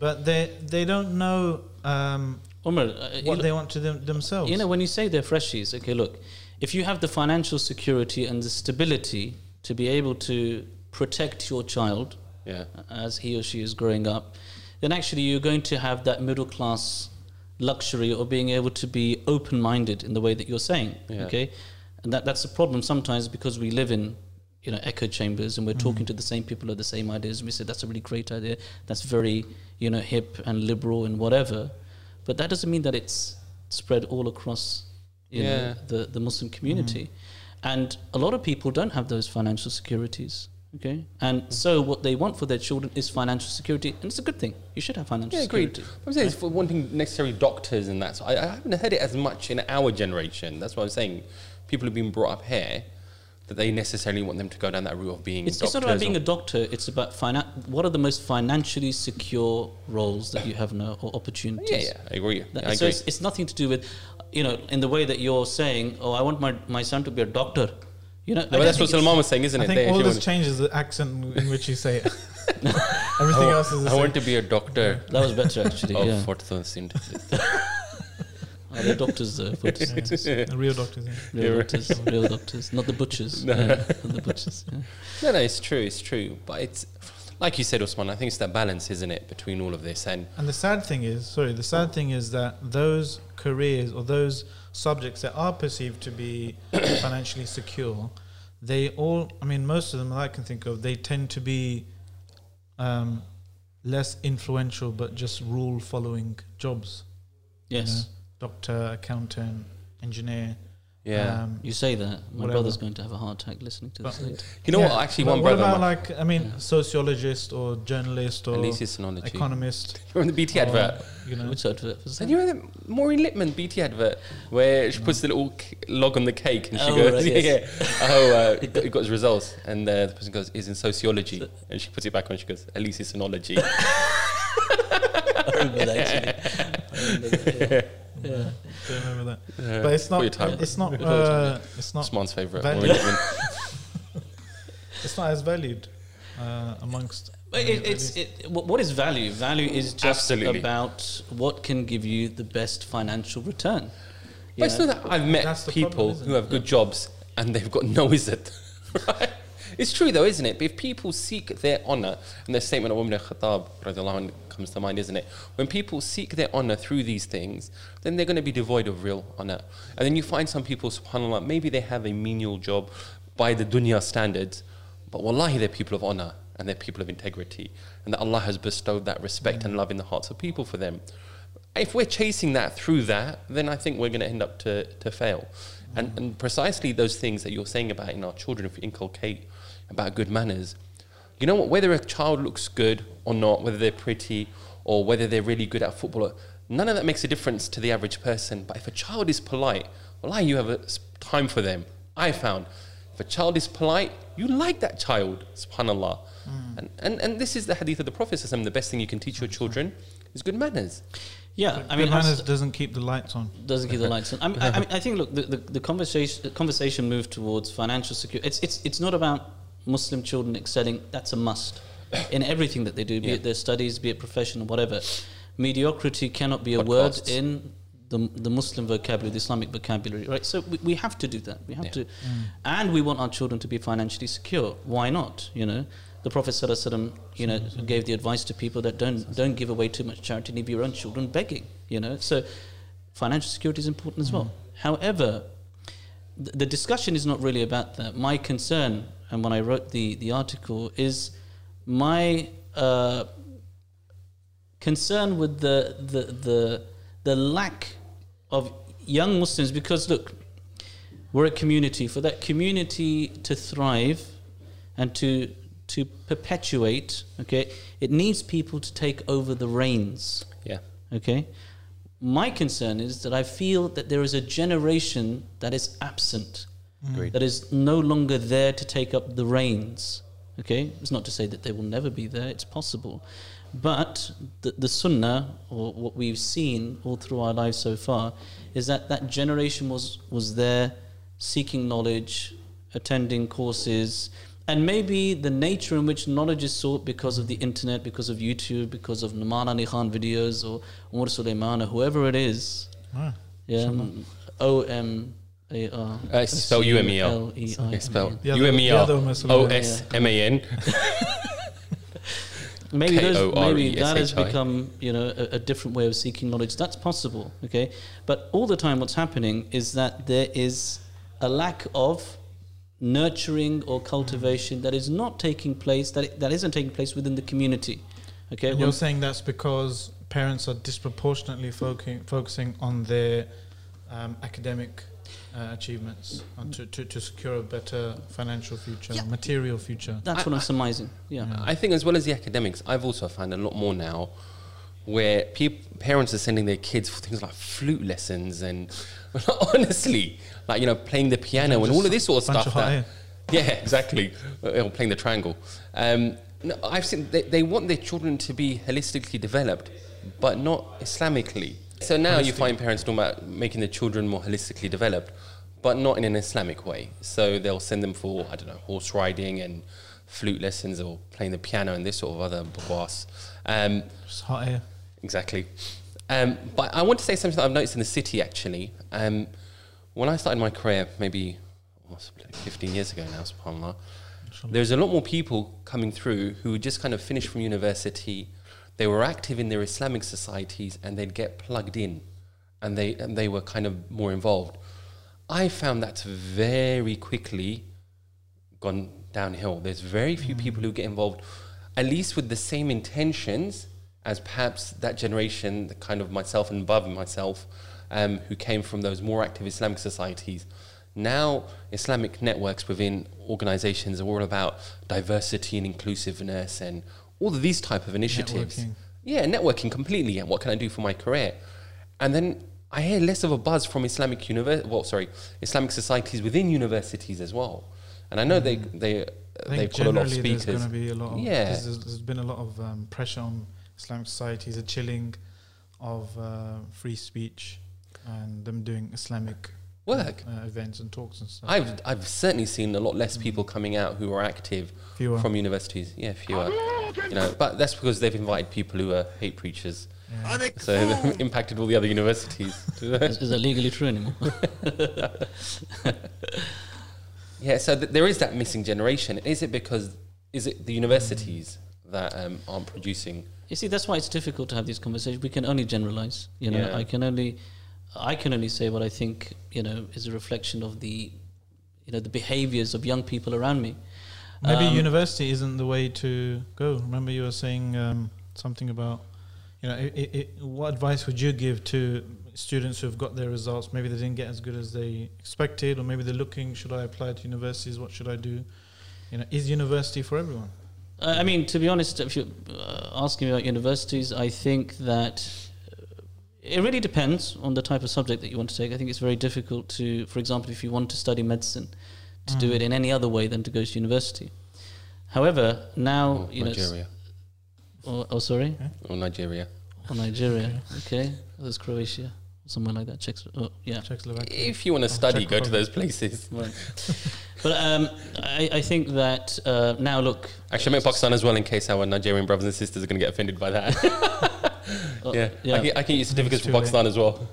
S1: but they they don't know um,
S3: Umar, uh,
S1: what
S3: know-
S1: they want to them, themselves.
S3: You know, when you say they're freshies, okay, look, if you have the financial security and the stability to be able to protect your child
S2: Yeah.
S3: as he or she is growing up, then actually you're going to have that middle class luxury or being able to be open minded in the way that you're saying.
S2: Yeah.
S3: Okay? And that, that's a problem sometimes because we live in you know echo chambers and we're mm-hmm. talking to the same people with the same ideas and we say that's a really great idea that's very you know hip and liberal and whatever but that doesn't mean that it's spread all across you
S2: Yeah.
S3: know the, the muslim community mm-hmm. and a lot of people don't have those financial securities okay and so what they want for their children is financial security and it's a good thing you should have financial
S2: Yeah, agreed.
S3: security
S2: I'm saying it's for wanting necessary doctors and that. So I, I haven't heard it as much in our generation. That's what I'm saying. People have been brought up here that they necessarily want them to go down that route of being
S3: It's, it's not about being a doctor. It's about finan- what are the most financially secure roles that you have now or opportunities.
S2: yeah, yeah, I agree.
S3: That-
S2: I
S3: so
S2: agree.
S3: it's, it's nothing to do with, you know, in the way that you're saying, oh, I want my, my son to be a doctor. You know, I
S2: No, but that's what Salman was saying, isn't
S1: I
S2: it?
S1: think
S2: They
S1: all this changes the accent in which you say it. Everything
S2: want-
S1: else is the
S2: I
S1: same.
S2: want to be a doctor
S3: That was better actually.
S2: of
S3: yeah.
S2: photosynthesis.
S3: Oh, they're doctors though.
S1: The real doctors. Yeah.
S3: Real
S2: Yeah, right.
S3: doctors, real doctors, not the butchers. Yeah, not the butchers. Yeah.
S2: no, no, it's true, it's true. But it's like you said, Osman. I think it's that balance, isn't it, between all of this and
S1: And the sad thing is, sorry, the sad thing is that those careers or those subjects that are perceived to be financially secure, they all, I mean, most of them that I can think of, they tend to be um, less influential but just rule following jobs. you
S3: Yes,
S1: know, doctor, accountant, engineer.
S2: Yeah.
S1: Um,
S3: you say that. My
S1: Whatever.
S3: brother's going to have a heart attack listening to this.
S1: But-
S3: later.
S2: you know
S1: yeah,
S2: what? Actually,
S1: but
S2: one
S1: what
S2: brother.
S1: about like, I mean,
S3: Yeah.
S1: sociologist or journalist or
S2: Hallucinology.
S1: economist?
S2: You're on the BT
S1: or,
S2: advert.
S1: You know,
S3: Which advert was that?
S2: And you know the Maureen Lipman BT advert where she puts the little c- log on the cake and she
S3: Oh,
S2: goes,
S3: right,
S2: yeah,
S3: yes.
S2: yeah. Oh, uh, he got, he got his results. And uh, the person goes, is in sociology. And she puts it back on. She goes, at least it's synology.
S3: I remember that actually. I remember that, yeah. Yeah.
S1: I remember that.
S2: Uh,
S1: But it's not.
S2: your time.
S1: It's not.
S2: For time,
S1: Uh, it's not.
S2: Osman's favourite.
S1: Valid.
S2: Maureen Lipman.
S1: It's not as valued uh, amongst.
S3: But it, it's it, what what is value? Value is just
S2: Absolutely.
S3: about what can give you the best financial return. You
S2: But it's not that I've met people
S1: problem,
S2: who have good jobs and they've got no izzat. right? It's true though, isn't it? But if people seek their honor, and their statement of Umar Khattab radiallahu anhu comes to mind, isn't it? When people seek their honor through these things, then they're going to be devoid of real honor. And then you find some people, subhanAllah, maybe they have a menial job by the dunya standards, but wallahi, they're people of honor and they're people of integrity. And that Allah has bestowed that respect and love in the hearts of people for them if we're chasing that through that, then I think we're going to end up to, to fail. And, and precisely those things that you're saying about in our children, if we inculcate about good manners, you know what, whether a child looks good or not, whether they're pretty or whether they're really good at football, none of that makes a difference to the average person. But if a child is polite, well, I you have a s- time for them. I found if a child is polite, you like that child, subhanAllah. Hmm. And, and, and this is the hadith of the Prophet, ﷺ, the best thing you can teach your children is good manners.
S3: yeah. I mean,
S1: manners doesn't keep the lights on.
S3: doesn't keep the lights on. I, mean, I, I mean, I think look, the, the, the conversation the conversation moved towards financial security. It's it's it's not about Muslim children excelling. That's a must in everything that they do, be
S2: Yeah.
S3: it their studies, be it profession, whatever. Mediocrity cannot be a word in the, the Muslim vocabulary, the Islamic vocabulary, right? So we, we have to do that. We have
S2: Yeah.
S3: to, and we want our children to be financially secure. Why not? You know, the Prophet ﷺ, you know, gave the advice to people that don't don't give away too much charity, leave your own children begging. You know, so financial security is important as well. However, the, the discussion is not really about that. My concern, and when I wrote the the article, is my uh, concern with the the the the lack of young Muslims because look, We're a community. For that community to thrive and to to perpetuate, okay, it needs people to take over the reins.
S2: Yeah.
S3: Okay. My concern is that I feel that there is a generation that is absent,
S2: Agreed.
S3: that is no longer there to take up the reins. Okay, it's not to say that they will never be there; it's possible. But the, the sunnah, or what we've seen all through our lives so far, is that that generation was was there, seeking knowledge, attending courses, and maybe the nature in which knowledge is sought because of the internet, because of YouTube, because of Namana Khan videos or Omar Suleiman or whoever it is.
S1: Ah,
S3: Yeah, O M A R.
S2: Uh, it's spelled U-M-E-L.
S3: S-U-L-E-I-M-A-N.
S2: It's
S1: The other-
S2: U M E
S1: the other
S2: L
S1: Muslim.
S2: O S M A N.
S3: Maybe those, maybe that has become you know a, a different way of seeking knowledge. That's possible, okay. But all the time, what's happening is that there is a lack of nurturing or cultivation that is not taking place that that isn't taking place within the community. Okay,
S1: And you're saying that's because parents are disproportionately focusing focusing on their um, academic uh, achievements and to, to, to secure a better financial future,
S3: Yeah.
S1: material future.
S3: that's what I'm surmising. Yeah.
S1: Yeah.
S2: I think as well as the academics, I've also found a lot more now where peop parents are sending their kids for things like flute lessons and honestly, like you know, playing the piano and all of this sort of stuff.
S1: of
S2: that- yeah, exactly. Or playing the triangle. Um, no, I've seen they, they want their children to be holistically developed, but not Islamically. So now you find parents talking about making their children more holistically developed, but not in an Islamic way. So they'll send them for I don't know horse riding and flute lessons or playing the piano and this sort of other boss. Um,
S1: Just hot air.
S2: Exactly. Um, but I want to say something that I've noticed in the city actually. Um, when I started my career, maybe what's 15 years ago now, subhanAllah, there's a lot more people coming through who just kind of finished from university. They were active in their Islamic societies and they'd get plugged in and they, and they were kind of more involved. I found that very quickly gone downhill. There's very few people who get involved, at least with the same intentions as perhaps that generation, the kind of myself and above myself, um, who came from those more active Islamic societies. Now, Islamic networks within organizations are all about diversity and inclusiveness and all of these type of initiatives.
S1: Networking.
S2: Yeah, networking completely. And what can I do for my career? And then I hear less of a buzz from Islamic univer- well, sorry, Islamic societies within universities as well. And I know they they
S1: I
S2: they've
S1: think
S2: got a lot of
S1: generally there's
S2: speakers.
S1: going to be a lot of
S2: Yeah.
S1: there's, there's- there's been a lot of um, pressure on Islamic societies, a chilling of uh, free speech and them doing Islamic
S2: Work.
S1: uh, events and talks and stuff.
S2: I've I've certainly seen a lot less people coming out who are active
S1: Fewer.
S2: from universities. Yeah, fewer. You know, but that's because they've invited people who are hate preachers.
S1: Yeah.
S2: So they've impacted all the other universities.
S3: Is, is that legally true anymore?
S2: yeah, so th- there is that missing generation. Is it because is it the universities that um, aren't producing?
S3: You see, that's why it's difficult to have these conversations. We can only generalize. You know,
S2: Yeah.
S3: I can only, I can only say what I think. You know, is a reflection of the, you know, the behaviors of young people around me.
S1: Maybe
S3: Um,
S1: university isn't the way to go. Remember, you were saying um, something about, you know, i i i what advice would you give to students who have got their results? Maybe they didn't get as good as they expected, or maybe they're looking, should I apply to universities? What should I do? You know, is university for everyone?
S3: I mean, to be honest, if you're uh, asking me about universities, I think that it really depends on the type of subject that you want to take. I think it's very difficult to, for example, if you want to study medicine, to do
S1: Mm.
S3: it in any other way than to go to university. However, now
S2: Or
S3: you know, s-
S2: Nigeria.
S3: oh, sorry,
S2: Or Nigeria.
S3: or Nigeria, okay, or there's Croatia, somewhere like that. Czech, oh, yeah,
S1: Czechoslovakia.
S2: If you want to
S1: Oh,
S2: study, go to those places.
S3: right. but um, I, I think that uh, now look,
S2: Actually, I meant Pakistan as well in case our Nigerian brothers and sisters are going to get offended by that.
S3: uh,
S2: yeah.
S3: yeah.
S2: I, can, I can use certificates
S1: too
S2: for
S1: late.
S2: Pakistan as well.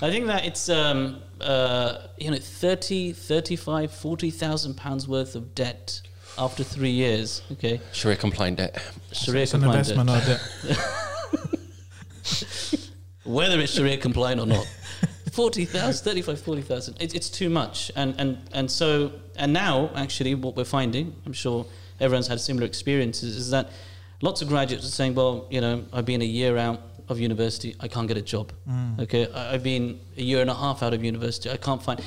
S3: I think that it's um, uh, you know 30, 35, 40,000 pounds worth of debt after three years. Okay,
S2: Sharia compliant debt.
S3: Sharia compliant debt.
S1: investment, or debt.
S3: Whether it's Sharia compliant or not. 40,000, 35, 40,000. It's, it's too much. And, and, and so, and now actually what we're finding, I'm sure everyone's had similar experiences, is that lots of graduates are saying, well, you know, I've been a year out of university, I can't get a job.
S1: Mm.
S3: Okay, I- I've been a year and a half out of university, I can't find.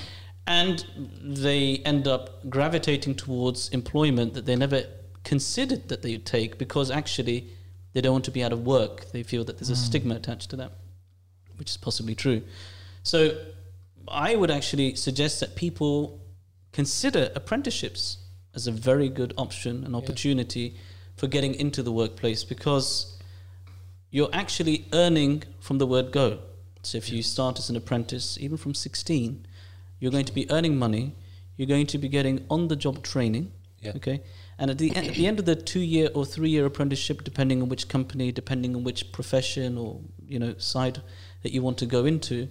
S3: and they end up gravitating towards employment that they never considered that they would take because actually they don't want to be out of work. They feel that there's a
S1: Mm.
S3: stigma attached to that, which is possibly true. So I would actually suggest that people consider apprenticeships as a very good option and
S2: Yeah.
S3: opportunity for getting into the workplace because you're actually earning from the word go. So if you start as an apprentice, even from 16, you're going to be earning money. You're going to be getting on-the-job training.
S2: Yeah.
S3: Okay. And at the end, at the end of the two-year or three-year apprenticeship, depending on which company, depending on which profession or you know side that you want to go into,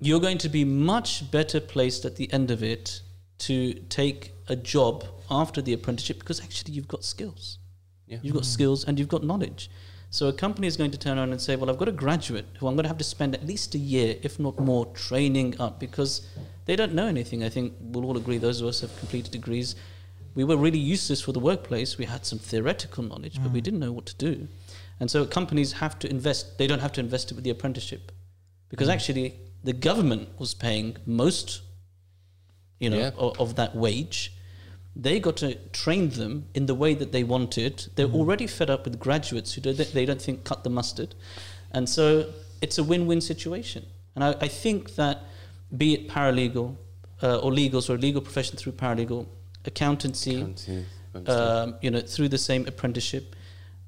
S3: you're going to be much better placed at the end of it to take a job after the apprenticeship because actually you've got skills.
S2: Yeah.
S3: You've got
S1: Mm.
S3: skills and you've got knowledge. So a company is going to turn around and say, "Well, I've got a graduate who I'm going to have to spend at least a year, if not more, training up because they don't know anything." I think we'll all agree. Those of us who have completed degrees, we were really useless for the workplace. We had some theoretical knowledge, but we
S1: Mm.
S3: didn't know what to do. And so companies have to invest. They don't have to invest it with the apprenticeship because
S1: Mm.
S3: actually the government was paying most, you know,
S2: Yeah.
S3: of, of that wage. They got to train them in the way that they wanted. They're
S1: Mm.
S3: already fed up with graduates who do, they don't think cut the mustard, and so it's a win-win situation. And I, I think that, be it paralegal uh, or legals or legal profession through paralegal, accountancy,
S2: understand.
S3: um, you know, through the same apprenticeship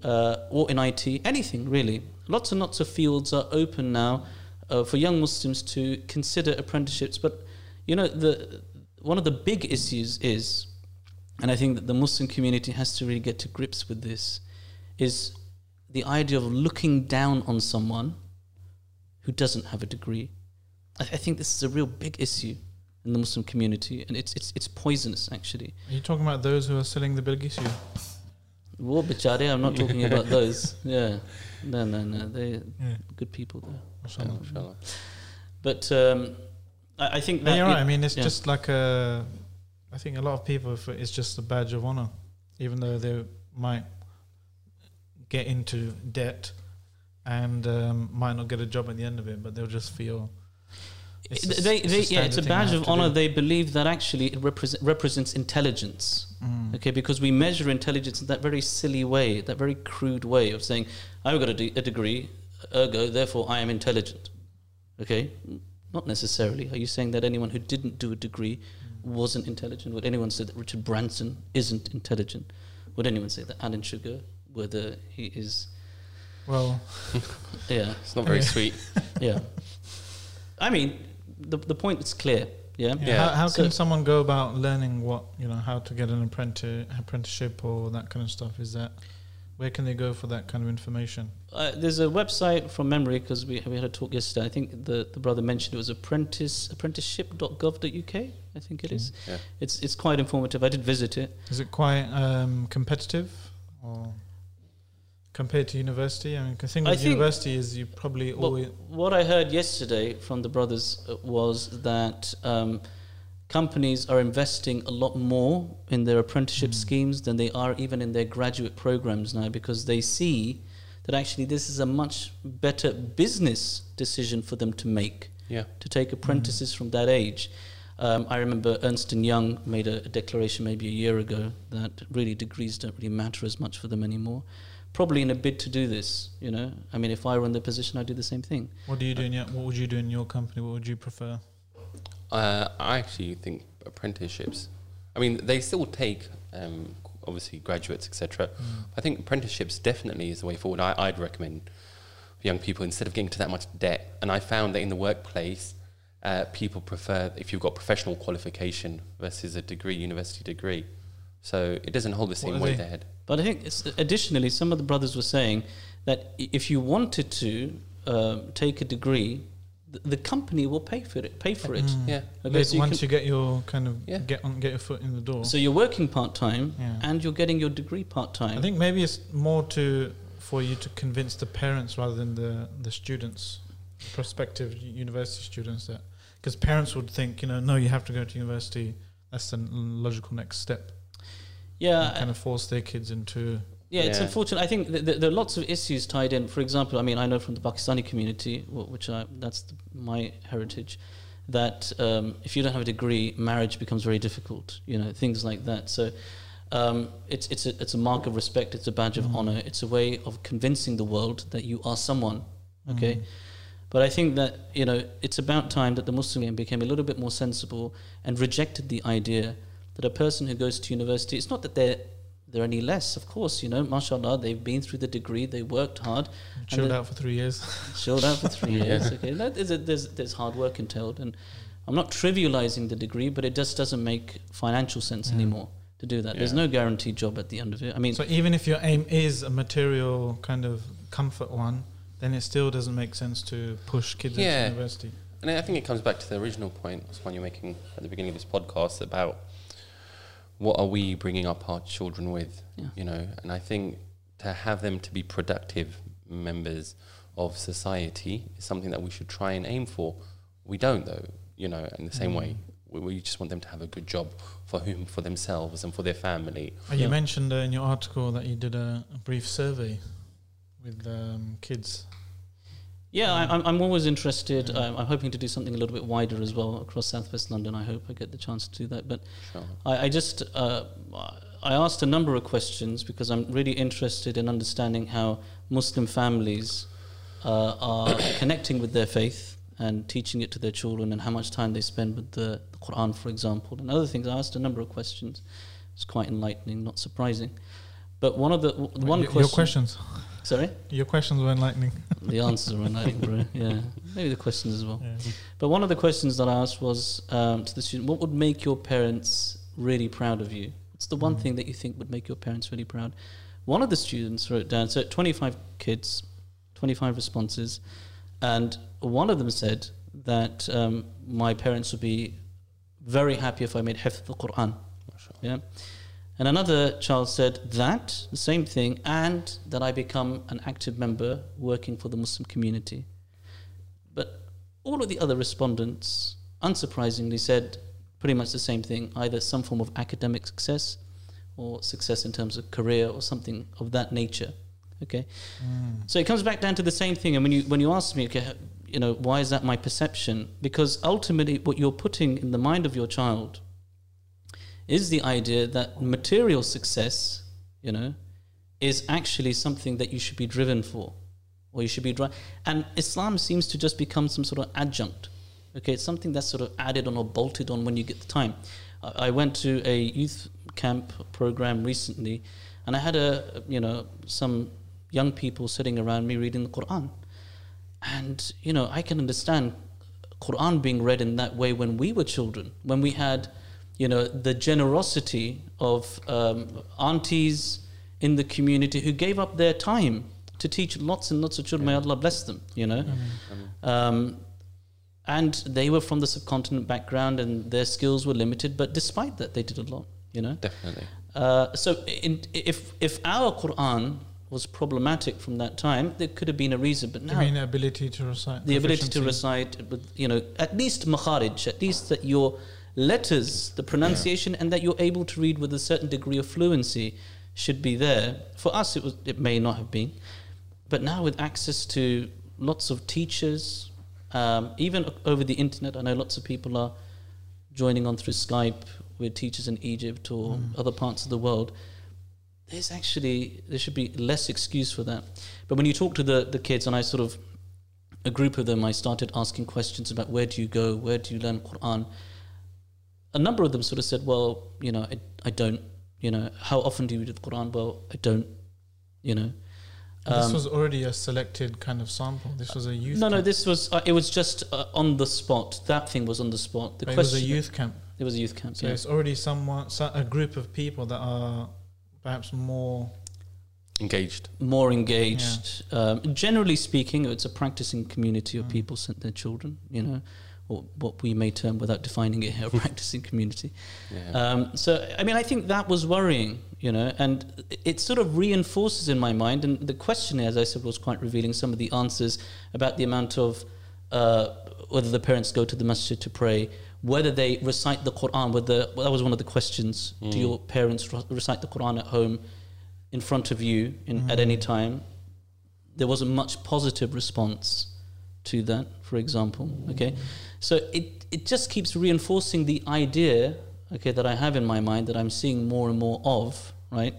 S3: uh, or in IT, anything really. Lots and lots of fields are open now uh, for young Muslims to consider apprenticeships. But you know, the one of the big issues is, and I think that the Muslim community has to really get to grips with this, is the idea of looking down on someone who doesn't have a degree. I, I think this is a real big issue in the Muslim community, and it's it's it's poisonous actually.
S1: Are you talking about those who are selling the bilgis?
S3: War bichare, I'm not talking about those. Yeah. No, no, no. They're
S1: Yeah.
S3: good people there.
S1: Mashallah.
S2: mashallah.
S3: But um, I, I think
S1: Yeah,
S3: that.
S1: you're right. I mean, it's
S3: yeah.
S1: just like a. I think a lot of people, if it's just a badge of honor, even though they might get into debt and um, might not get a job at the end of it, but they'll just feel. It's a-
S3: they,
S1: it's
S3: they, yeah, it's a badge of honor.
S1: do.
S3: They believe that actually it represent, represents intelligence.
S1: Mm.
S3: Okay, because we measure intelligence in that very silly way, that very crude way of saying, I've got a, de- a degree, ergo, therefore I am intelligent. Okay? Not necessarily. Are you saying that anyone who didn't do a degree wasn't intelligent? Would anyone say that Richard Branson isn't intelligent? Would anyone say that Alan Sugar, whether he is.
S1: Well,
S3: Yeah,
S2: It's not very sweet.
S3: yeah. I mean, the, the point is clear. Yeah?
S1: yeah.
S2: Yeah.
S1: How, how
S3: So-
S1: can someone go about learning what you know how to get an apprentice apprenticeship or that kind of stuff? Is that where can they go for that kind of information?
S3: Uh, there's a website from memory because we, we had a talk yesterday. I think the, the brother mentioned it was apprentice apprenticeship.gov.uk. I think it is.
S2: Yeah.
S3: It's it's quite informative. I did visit it.
S1: Is it quite um, competitive or compared to university? I mean, the thing
S3: I
S1: with
S3: think-
S1: university is you probably
S3: Well,
S1: always
S3: what I heard yesterday from the brothers uh, was that um, companies are investing a lot more in their apprenticeship
S1: Mm.
S3: schemes than they are even in their graduate programs now because they see that actually this is a much better business decision for them to make.
S2: Yeah.
S3: to take apprentices from that age. Um, I remember Ernst and Young made a, a declaration maybe a year ago that really degrees don't really matter as much for them anymore. Probably in a bid to do this, you know. I mean, if I were in the position, I'd do the same thing.
S1: What do you do in your, What would you do in your company? What would you prefer?
S2: Uh, I actually think apprenticeships. I mean, they still take um, obviously graduates, etc. I think apprenticeships definitely is the way forward. I, I'd recommend for young people instead of getting to that much debt. And I found that in the workplace, uh, people prefer if you've got professional qualification versus a degree, university degree. So it doesn't hold the same weight
S1: they?
S2: ahead.
S3: But I think it's, additionally, some of the brothers were saying that if you wanted to um, take a degree, the, the company will pay for it. Pay for it.
S1: Mm.
S2: Yeah.
S3: Okay, so you
S1: once
S3: can-
S1: you get your kind of
S2: Yeah.
S1: get on get your foot in the door.
S3: So you're working part time
S1: Yeah.
S3: and you're getting your degree part time.
S1: I think maybe it's more to for you to convince the parents rather than the the students, prospective university students. That because parents would think, you know, no, you have to go to university. That's the logical next step.
S3: Yeah,
S1: and kind of force their kids into.
S3: Yeah, it's unfortunate. I think th- th- there are lots of issues tied in. For example, I mean, I know from the Pakistani community, which I, that's the, my heritage, that um, if you don't have a degree, marriage becomes very difficult. You know, things like that. So. Um, it's it's a it's a mark of respect. It's a badge of honor. It's a way of convincing the world that you are someone. Okay, but I think that you know it's about time that the Muslim became a little bit more sensible and rejected the idea that a person who goes to university. It's not that they're they're any less. Of course, you know, mashallah, they've been through the degree, they worked hard,
S1: Chilled
S3: then-
S1: out for three years.
S3: chilled out for three years. Okay, that, there's, a, there's there's hard work entailed, and I'm not trivializing the degree, but it just doesn't make financial sense
S1: Yeah.
S3: anymore to do that. There's no guaranteed job at the end of it. I mean,
S1: So even if your aim is a material kind of comfort one, then it still doesn't make sense to push kids
S2: Yeah.
S1: into university.
S2: And I think it comes back to the original point, was one you're making at the beginning of this podcast about what are we bringing up our children with,
S3: Yeah.
S2: you know? And I think to have them to be productive members of society is something that we should try and aim for. We don't, though, you know, in the same way. We, we just want them to have a good job for whom, for themselves and for their family.
S1: You
S3: Yeah.
S1: mentioned uh, in your article that you did a, a brief survey with um, kids.
S3: Yeah, I, I'm, I'm always interested.
S1: Yeah.
S3: Um, I'm hoping to do something a little bit wider as well across Southwest London. I hope I get the chance to do that. But
S2: Inshallah.
S3: I, I just uh, I asked a number of questions because I'm really interested in understanding how Muslim families uh, are connecting with their faith and teaching it to their children, and how much time they spend with the, the Quran, for example, and other things. I asked a number of questions. It's quite enlightening, not surprising. But one of the w- one question.
S1: your questions.
S3: Sorry,
S1: Your questions were enlightening.
S3: the answers were enlightening, bro. Yeah, maybe the questions as well.
S1: Yeah.
S3: But one of the questions that I asked was um, to the student, what would make your parents really proud of you? What's the one
S1: Mm.
S3: thing that you think would make your parents really proud? One of the students wrote down, so 25 kids, 25 responses, and one of them said that um, my parents would be very happy if I made hifth the Quran. Yeah. And another child said that, the same thing, and that I become an active member working for the Muslim community. But all of the other respondents, unsurprisingly, said pretty much the same thing either some form of academic success or success in terms of career or something of that nature. Okay?
S1: Mm.
S3: So it comes back down to the same thing. And when you when you ask me, okay, you know, why is that my perception? Because ultimately, what you're putting in the mind of your child is the idea that material success, you know, is actually something that you should be driven for, or you should be driven. And Islam seems to just become some sort of adjunct. Okay, it's something that's sort of added on or bolted on when you get the time. I went to a youth camp program recently, and I had a you know some young people sitting around me reading the Quran, and you know I can understand Quran being read in that way when we were children, when we had you know the generosity of um, aunties in the community who gave up their time to teach lots and lots of children. May Allah bless them. You know. Um, and they were from the subcontinent background and their skills were limited but despite that they did a lot you know
S2: Definitely.
S3: uh, so in, if if our quran was problematic from that time there could have been a reason but
S1: You
S3: now
S1: mean the ability to recite?
S3: the ability to recite with you know at least makharij at least that your letters the pronunciation and that you're able to read with a certain degree of fluency should be there. For us it was it may not have been. But now with access to lots of teachers um, even over the internet i know lots of people are joining on through skype with teachers in egypt or other parts of the world. There's actually there should be less excuse for that. But when you talk to the the kids and i sort of a group of them i started asking questions about where do you go where do you learn quran a number of them sort of said well you know i, I don't you know how often do you read the quran well i don't you know
S1: this
S3: Um,
S1: was already a selected kind of sample. This was a youth.
S3: no no this was uh, it was just uh, on the spot that thing was on the spot the
S1: But it was a youth camp.
S3: it was a youth camp
S1: So
S3: yeah.
S1: it's already someone, a group of people that are perhaps more.
S2: Engaged.
S3: more engaged. Um, generally speaking, it's a practicing community of
S1: Mm.
S3: people sent their children, you know, or what we may term, without defining it, here, a practicing community.
S2: Yeah.
S3: Um, so, I mean, I think that was worrying, you know, and it sort of reinforces in my mind. And the question, as I said, was quite revealing some of the answers about the amount of uh, whether the parents go to the masjid to pray, whether they recite the Quran. Whether well, that was one of the questions: Do
S2: Mm.
S3: your parents recite the Quran at home, in front of you, in, at any time? There wasn't much positive response to that, for example. Okay, so it it just keeps reinforcing the idea, okay, that I have in my mind that I'm seeing more and more of, right?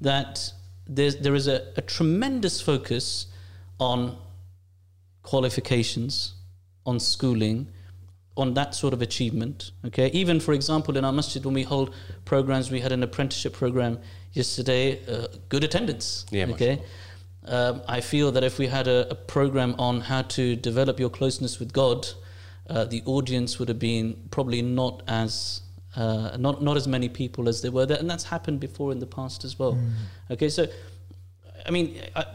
S3: That there's there is a, a tremendous focus on qualifications, on schooling, on that sort of achievement. Okay, even for example, in our masjid when we hold programs, we had an apprenticeship program yesterday. Uh, good attendance.
S2: Yeah,
S3: okay. Um, I feel that if we had a, a, program on how to develop your closeness with God, uh, the audience would have been probably not as uh, not not as many people as there were there, and that's happened before in the past as well. Mm. Okay, so I mean, I,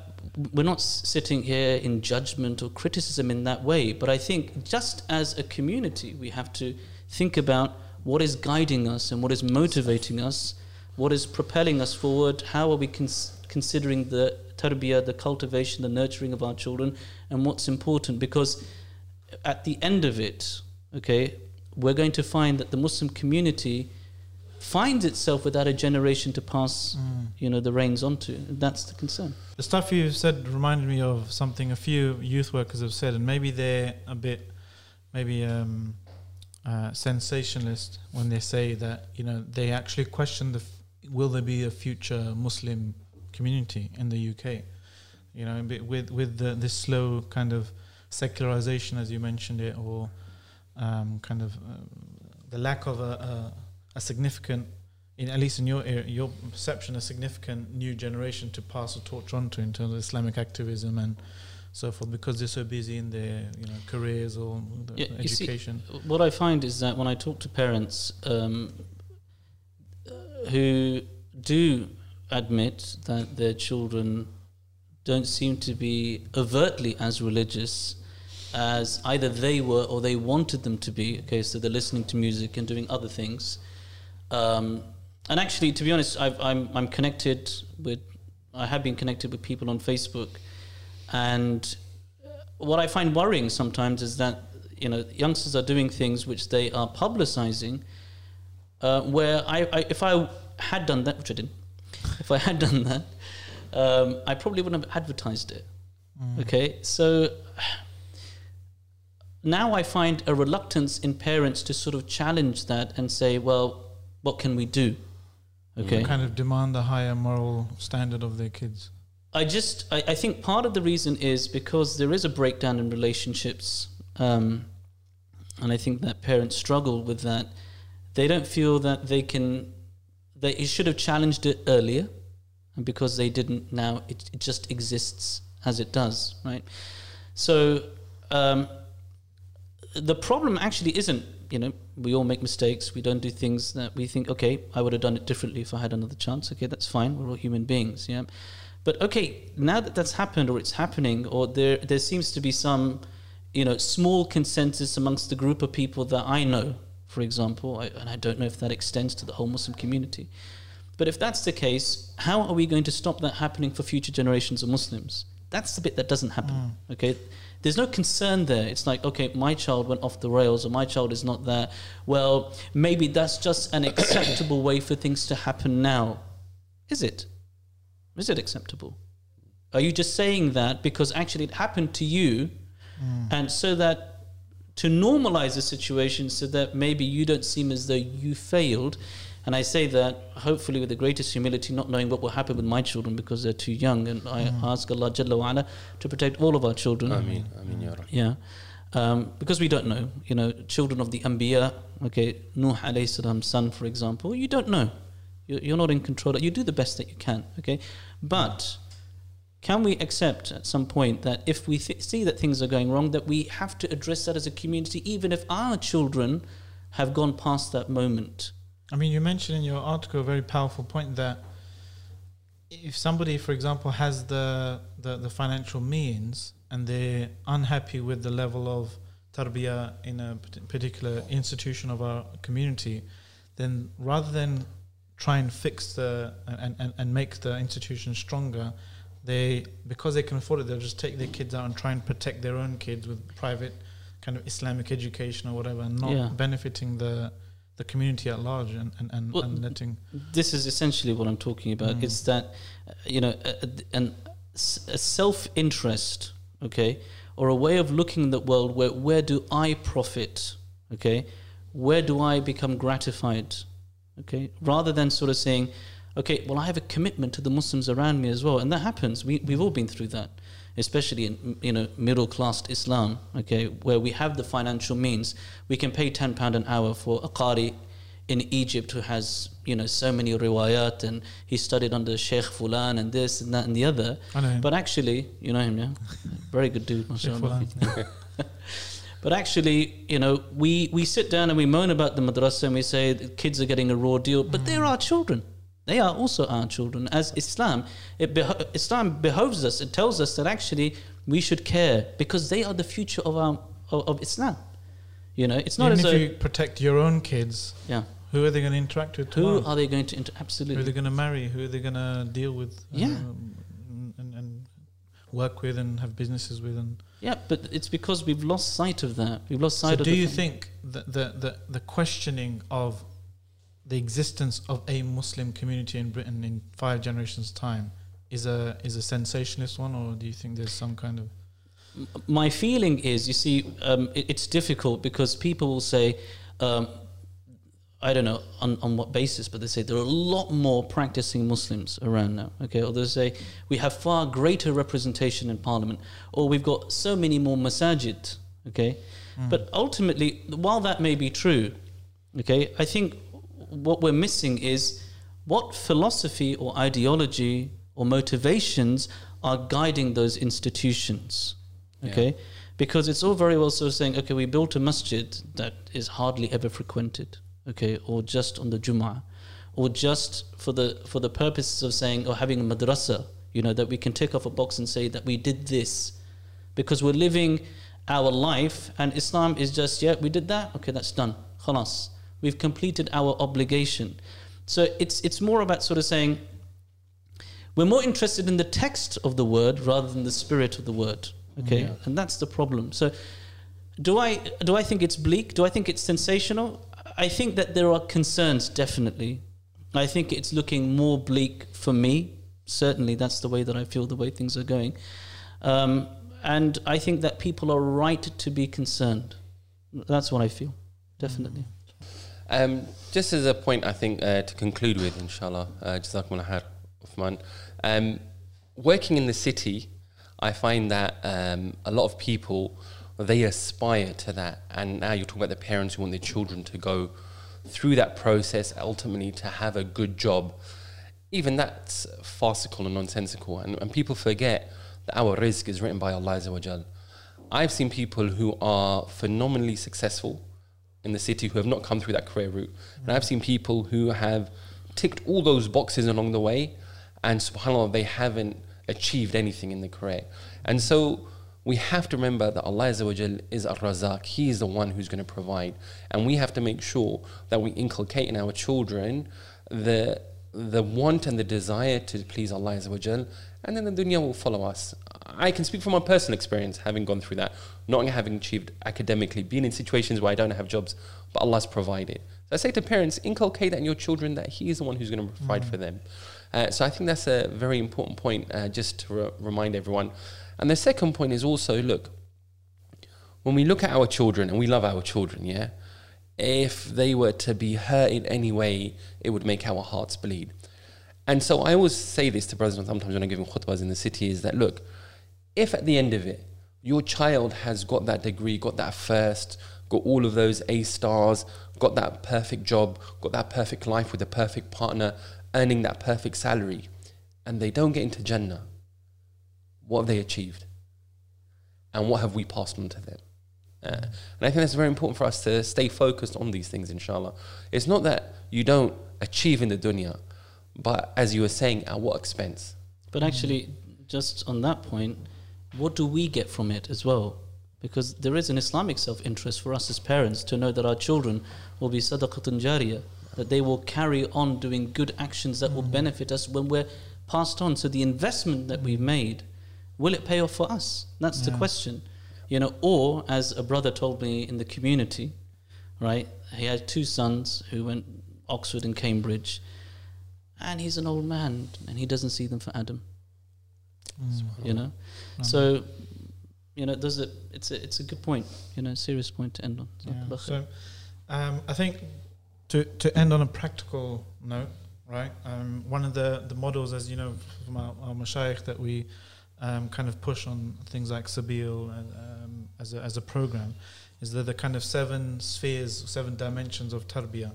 S3: we're not sitting here in judgment or criticism in that way, but I think just as a community, we have to think about what is guiding us and what is motivating us, what is propelling us forward, how are we cons- considering the tarbiyah, the cultivation, the nurturing of our children, and what's important. Because at the end of it, okay, we're going to find that the Muslim community finds itself without a generation to pass, mm. you know, the reins onto. That's the concern.
S1: The stuff you said reminded me of something a few youth workers have said, and maybe they're a bit, maybe um, uh, sensationalist when they say that you know they actually question the f- will there be a future Muslim community in the UK. You know, with with the, this slow kind of secularization, as you mentioned it, or um, kind of uh, the lack of a, a, a, significant, in at least in your your perception, a significant new generation to pass the torch on to in terms of Islamic activism and so forth, because they're so busy in their you know careers or yeah, education.
S3: See, what I find is that when I talk to parents um, who do admit that their children don't seem to be overtly as religious as either they were or they wanted them to be. Okay, so they're listening to music and doing other things. Um, and actually, to be honest, i am I'm, I'm connected with, I have been connected with people on Facebook. And what I find worrying sometimes is that, you know, youngsters are doing things which they are publicizing, uh, where I, I, if I had done that, which I didn't, if I had done that, um, I probably wouldn't have advertised it. Mm. Okay, so now I find a reluctance in parents to sort of challenge that and say, well, what can we do?
S1: Okay, kind of demand a higher moral standard of their kids.
S3: I just, I, I think part of the reason is because there is a breakdown in relationships, um, and I think that parents struggle with that. They don't feel that they can they should have challenged it earlier, and because they didn't, now it, it just exists as it does, right? So um, the problem actually isn't, you know, we all make mistakes. We don't do things that we think, okay, I would have done it differently if I had another chance. Okay, that's fine. We're all human beings, yeah. But okay, now that that's happened or it's happening, or there there seems to be some, you know, small consensus amongst the group of people that I know for example, I, and I don't know if that extends to the whole Muslim community. But if that's the case, how are we going to stop that happening for future generations of Muslims? That's the bit that doesn't happen. Mm. Okay, there's no concern there. It's like, okay, my child went off the rails, or my child is not there. Well, maybe that's just an acceptable way for things to happen now. Is it? Is it acceptable? Are you just saying that because actually it happened to you, mm. and so that to normalize the situation so that maybe you don't seem as though you failed. And I say that hopefully with the greatest humility, not knowing what will happen with my children because they're too young. And I mm. ask Allah Jalla wa ala to protect all of our children.
S2: Ameen. Ameen ya
S3: Yeah. Um, because we don't know, you know, children of the Anbiya, okay, Nuh alayhi salam's son, for example, you don't know. You're, you're not in control. You do the best that you can, okay? But can we accept at some point that if we th- see that things are going wrong, that we have to address that as a community, even if our children have gone past that moment?
S1: I mean, you mentioned in your article a very powerful point that if somebody, for example, has the, the, the financial means and they're unhappy with the level of tarbiyah in a particular institution of our community, then rather than try and fix the and, and, and make the institution stronger, they because they can afford it, they'll just take their kids out and try and protect their own kids with private kind of Islamic education or whatever, and not yeah. benefiting the the community at large and and, and, well, and letting.
S3: This is essentially what I'm talking about. Mm. It's that you know, a, a self interest, okay, or a way of looking at the world where where do I profit? Okay, where do I become gratified? Okay, rather than sort of saying, okay, well, I have a commitment to the Muslims around me as well, and that happens. We we've all been through that, especially in you know middle class Islam. Okay, where we have the financial means, we can pay ten pound an hour for a qari in Egypt who has you know so many riwayat and he studied under Sheikh Fulan and this and that and the other.
S1: I know him.
S3: But actually, you know him, yeah, very good dude. Mashallah. But actually, you know, we, we sit down and we moan about the madrasa and we say the kids are getting a raw deal, but they're our children. They are also our children. As Islam, it beho- Islam behoves us. It tells us that actually we should care because they are the future of our of, of Islam. You know, it's not
S1: Even
S3: as
S1: if
S3: though
S1: you protect your own kids,
S3: yeah.
S1: who are they going to interact with tomorrow?
S3: Who are they going to inter-
S1: Who are they going to marry? Who are they going to deal with?
S3: Yeah.
S1: um, and, and work with and have businesses with. And
S3: Yeah, but it's because we've lost sight of that. We've lost
S1: so,
S3: sight of.
S1: do you
S3: fact-
S1: think that the, the the questioning of the existence of a Muslim community in Britain in five generations' time is a is a sensationalist one, or do you think there's some kind of
S3: my feeling is, you see, um, it, it's difficult because people will say, um, I don't know on, on what basis, but they say there are a lot more practicing Muslims around now. Okay, or they say we have far greater representation in Parliament, or we've got so many more masajid. Okay, but ultimately, while that may be true, okay, I think what we're missing is what philosophy or ideology or motivations are guiding those institutions. Okay, because it's all very well sort of saying, okay, we built a masjid that is hardly ever frequented. Okay, or just on the Jum'ah, or just for the for the purposes of saying or having a madrasa. You know that we can tick off a box and say that we did this, because we're living our life, and Islam is just yeah, we did that. Okay, that's done. Khalas, we've completed our obligation. So it's it's more about sort of saying we're more interested in the text of the word rather than the spirit of the word. Okay,
S1: Yeah.
S3: and that's the problem. So, do I do I think it's bleak? Do I think it's sensational? I think that there are concerns. Definitely, I think it's looking more bleak for me. Certainly, that's the way that I feel. The way things are going, um, and I think that people are right to be concerned. That's what I feel. Definitely.
S2: Um, just as a point, I think uh, to conclude with, inshallah, uh, Jazakumullah Uthman. Um, working in the city, I find that um, a lot of people they aspire to that, and now you're talking about the parents who want their children to go through that process, ultimately to have a good job. Even that's farcical and nonsensical, and, and people forget that our rizq is written by Allah I've seen people who are phenomenally successful in the city who have not come through that career route. And I've mm. seen people who have ticked all those boxes along the way, and subhanAllah, they haven't achieved anything in the career. And so we have to remember that Allah Azza wa Jal is Ar Razak, He is the one who's going to provide. And we have to make sure that we inculcate in our children the the want and the desire to please Allah Azza wa Jal, and then the dunya will follow us. I can speak from my personal experience, having gone through that, not having achieved academically, being in situations where I don't have jobs, but Allah's provided. So I say to parents, inculcate that in your children that He is the one who's going to provide for them. Uh, so I think that's a very important point, uh, just to re- remind everyone. And the second point is also look, when we look at our children, and we love our children, yeah, if they were to be hurt in any way, it would make our hearts bleed. And so I always say this to brothers sometimes when I'm giving khutbahs in the city is that look, if at the end of it, your child has got that degree, got that first, got all of those A stars, got that perfect job, got that perfect life with a perfect partner, earning that perfect salary, and they don't get into Jannah, what have they achieved? And what have we passed on to them? Uh, and I think that's very important for us to stay focused on these things, inshallah. It's not that you don't achieve in the dunya, but as you were saying, at what expense?
S3: But actually, just on that point, what do we get from it as well? Because there is an Islamic self interest for us as parents to know that our children will be sadaqatun jariyah, that they will carry on doing good actions that will mm. benefit us when we're passed on. So the investment that we've made, will it pay off for us? That's the question. You know, or as a brother told me in the community, right? He had two sons who went Oxford and Cambridge, and he's an old man and he doesn't see them for Adam
S1: Mm.
S3: you know
S1: Mm.
S3: so you know, there's a it's a it's a good point. You know, serious point to end on.
S1: Yeah. So, um, I think to to end on a practical note, right? Um, one of the the models, as you know, from our, our mashayikh that we um, kind of push on things like Sabil and, um, as a as a program, is that the kind of seven spheres, seven dimensions of tarbiyah,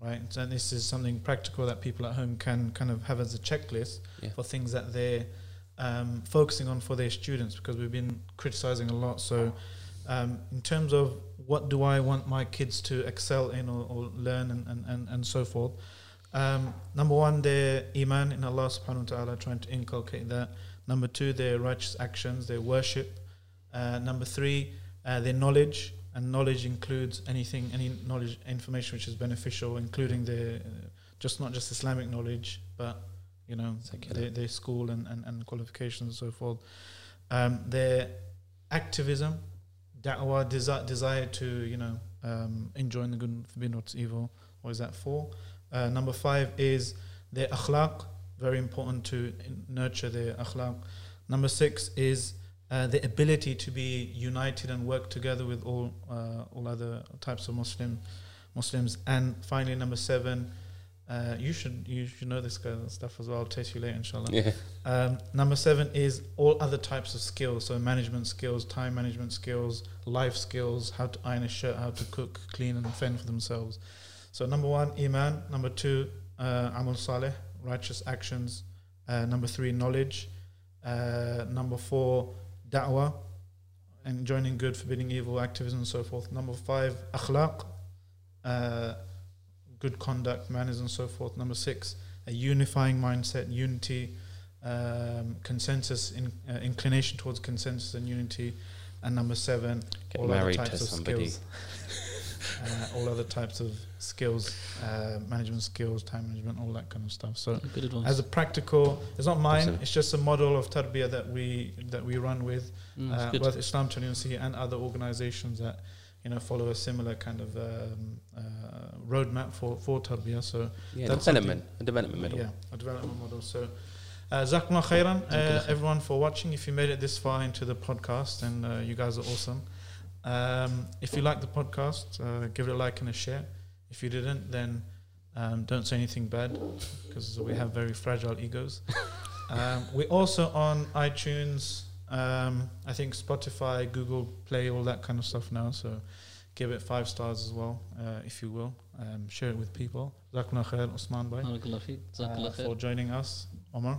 S1: right? So this is something practical that people at home can kind of have as a checklist
S2: Yeah.
S1: for things that they're um, focusing on for their students because we've been criticizing a lot. So, um, in terms of what do I want my kids to excel in or, or learn and, and, and, and so forth, um, number one, their iman in Allah subhanahu wa ta'ala, trying to inculcate that. Number two, their righteous actions, their worship. Uh, number three, uh, their knowledge. And knowledge includes anything, any knowledge, information which is beneficial, including their, uh, just not just Islamic knowledge, but you know, their, their school and, and, and qualifications and so forth. Um, their activism, da'wah, desire, desire to, you know, um, enjoin the good and forbid what's evil. What is that for? Uh, number five is their akhlaq, very important to nurture their akhlaq. Number six is uh, the ability to be united and work together with all uh, all other types of Muslim Muslims. And finally, number seven, uh, you should you should know this kind of stuff as well. I'll test you later, inshallah.
S2: Yeah.
S1: Um, number seven is all other types of skills, so management skills, time management skills, life skills, how to iron a shirt, how to cook, clean, and fend for themselves. So number one, iman. Number two, uh, amal saleh, righteous actions. Uh, number three, knowledge. Uh, number four, da'wah, and joining good, forbidding evil, activism, and so forth. Number five, akhlaq, uh, good conduct, manners, and so forth. Number six, a unifying mindset, unity, um, consensus, in, uh, inclination towards consensus and unity. And number seven,
S2: Get
S1: all other types of
S2: somebody.
S1: skills. uh, all other types of skills, uh, management skills, time management, all that kind of stuff. So,
S3: Good advice.
S1: as a practical, it's not mine. It's just a model of tarbiyah that we that we run with
S3: Mm,
S1: uh, both Islam University and other organisations that you know follow a similar kind of um, uh, roadmap for for tarbiyah. So
S2: Yeah,
S1: That's
S2: development, a development model.
S1: yeah, a development model. So. Uh, Jazakumullah khairan, uh, everyone, for watching. If you made it this far into the podcast, and uh, you guys are awesome. Um, if you like the podcast, uh, give it a like and a share. If you didn't, then um, don't say anything bad because we have very fragile egos. um, we're also on iTunes, um, I think Spotify, Google Play, all that kind of stuff now. So give it five stars as well, uh, if you will. Um, share it with people. Jazakumullah khair, Usman Bhai
S3: Barakallah feek. Jazakallah
S1: uh, for joining us, Omar.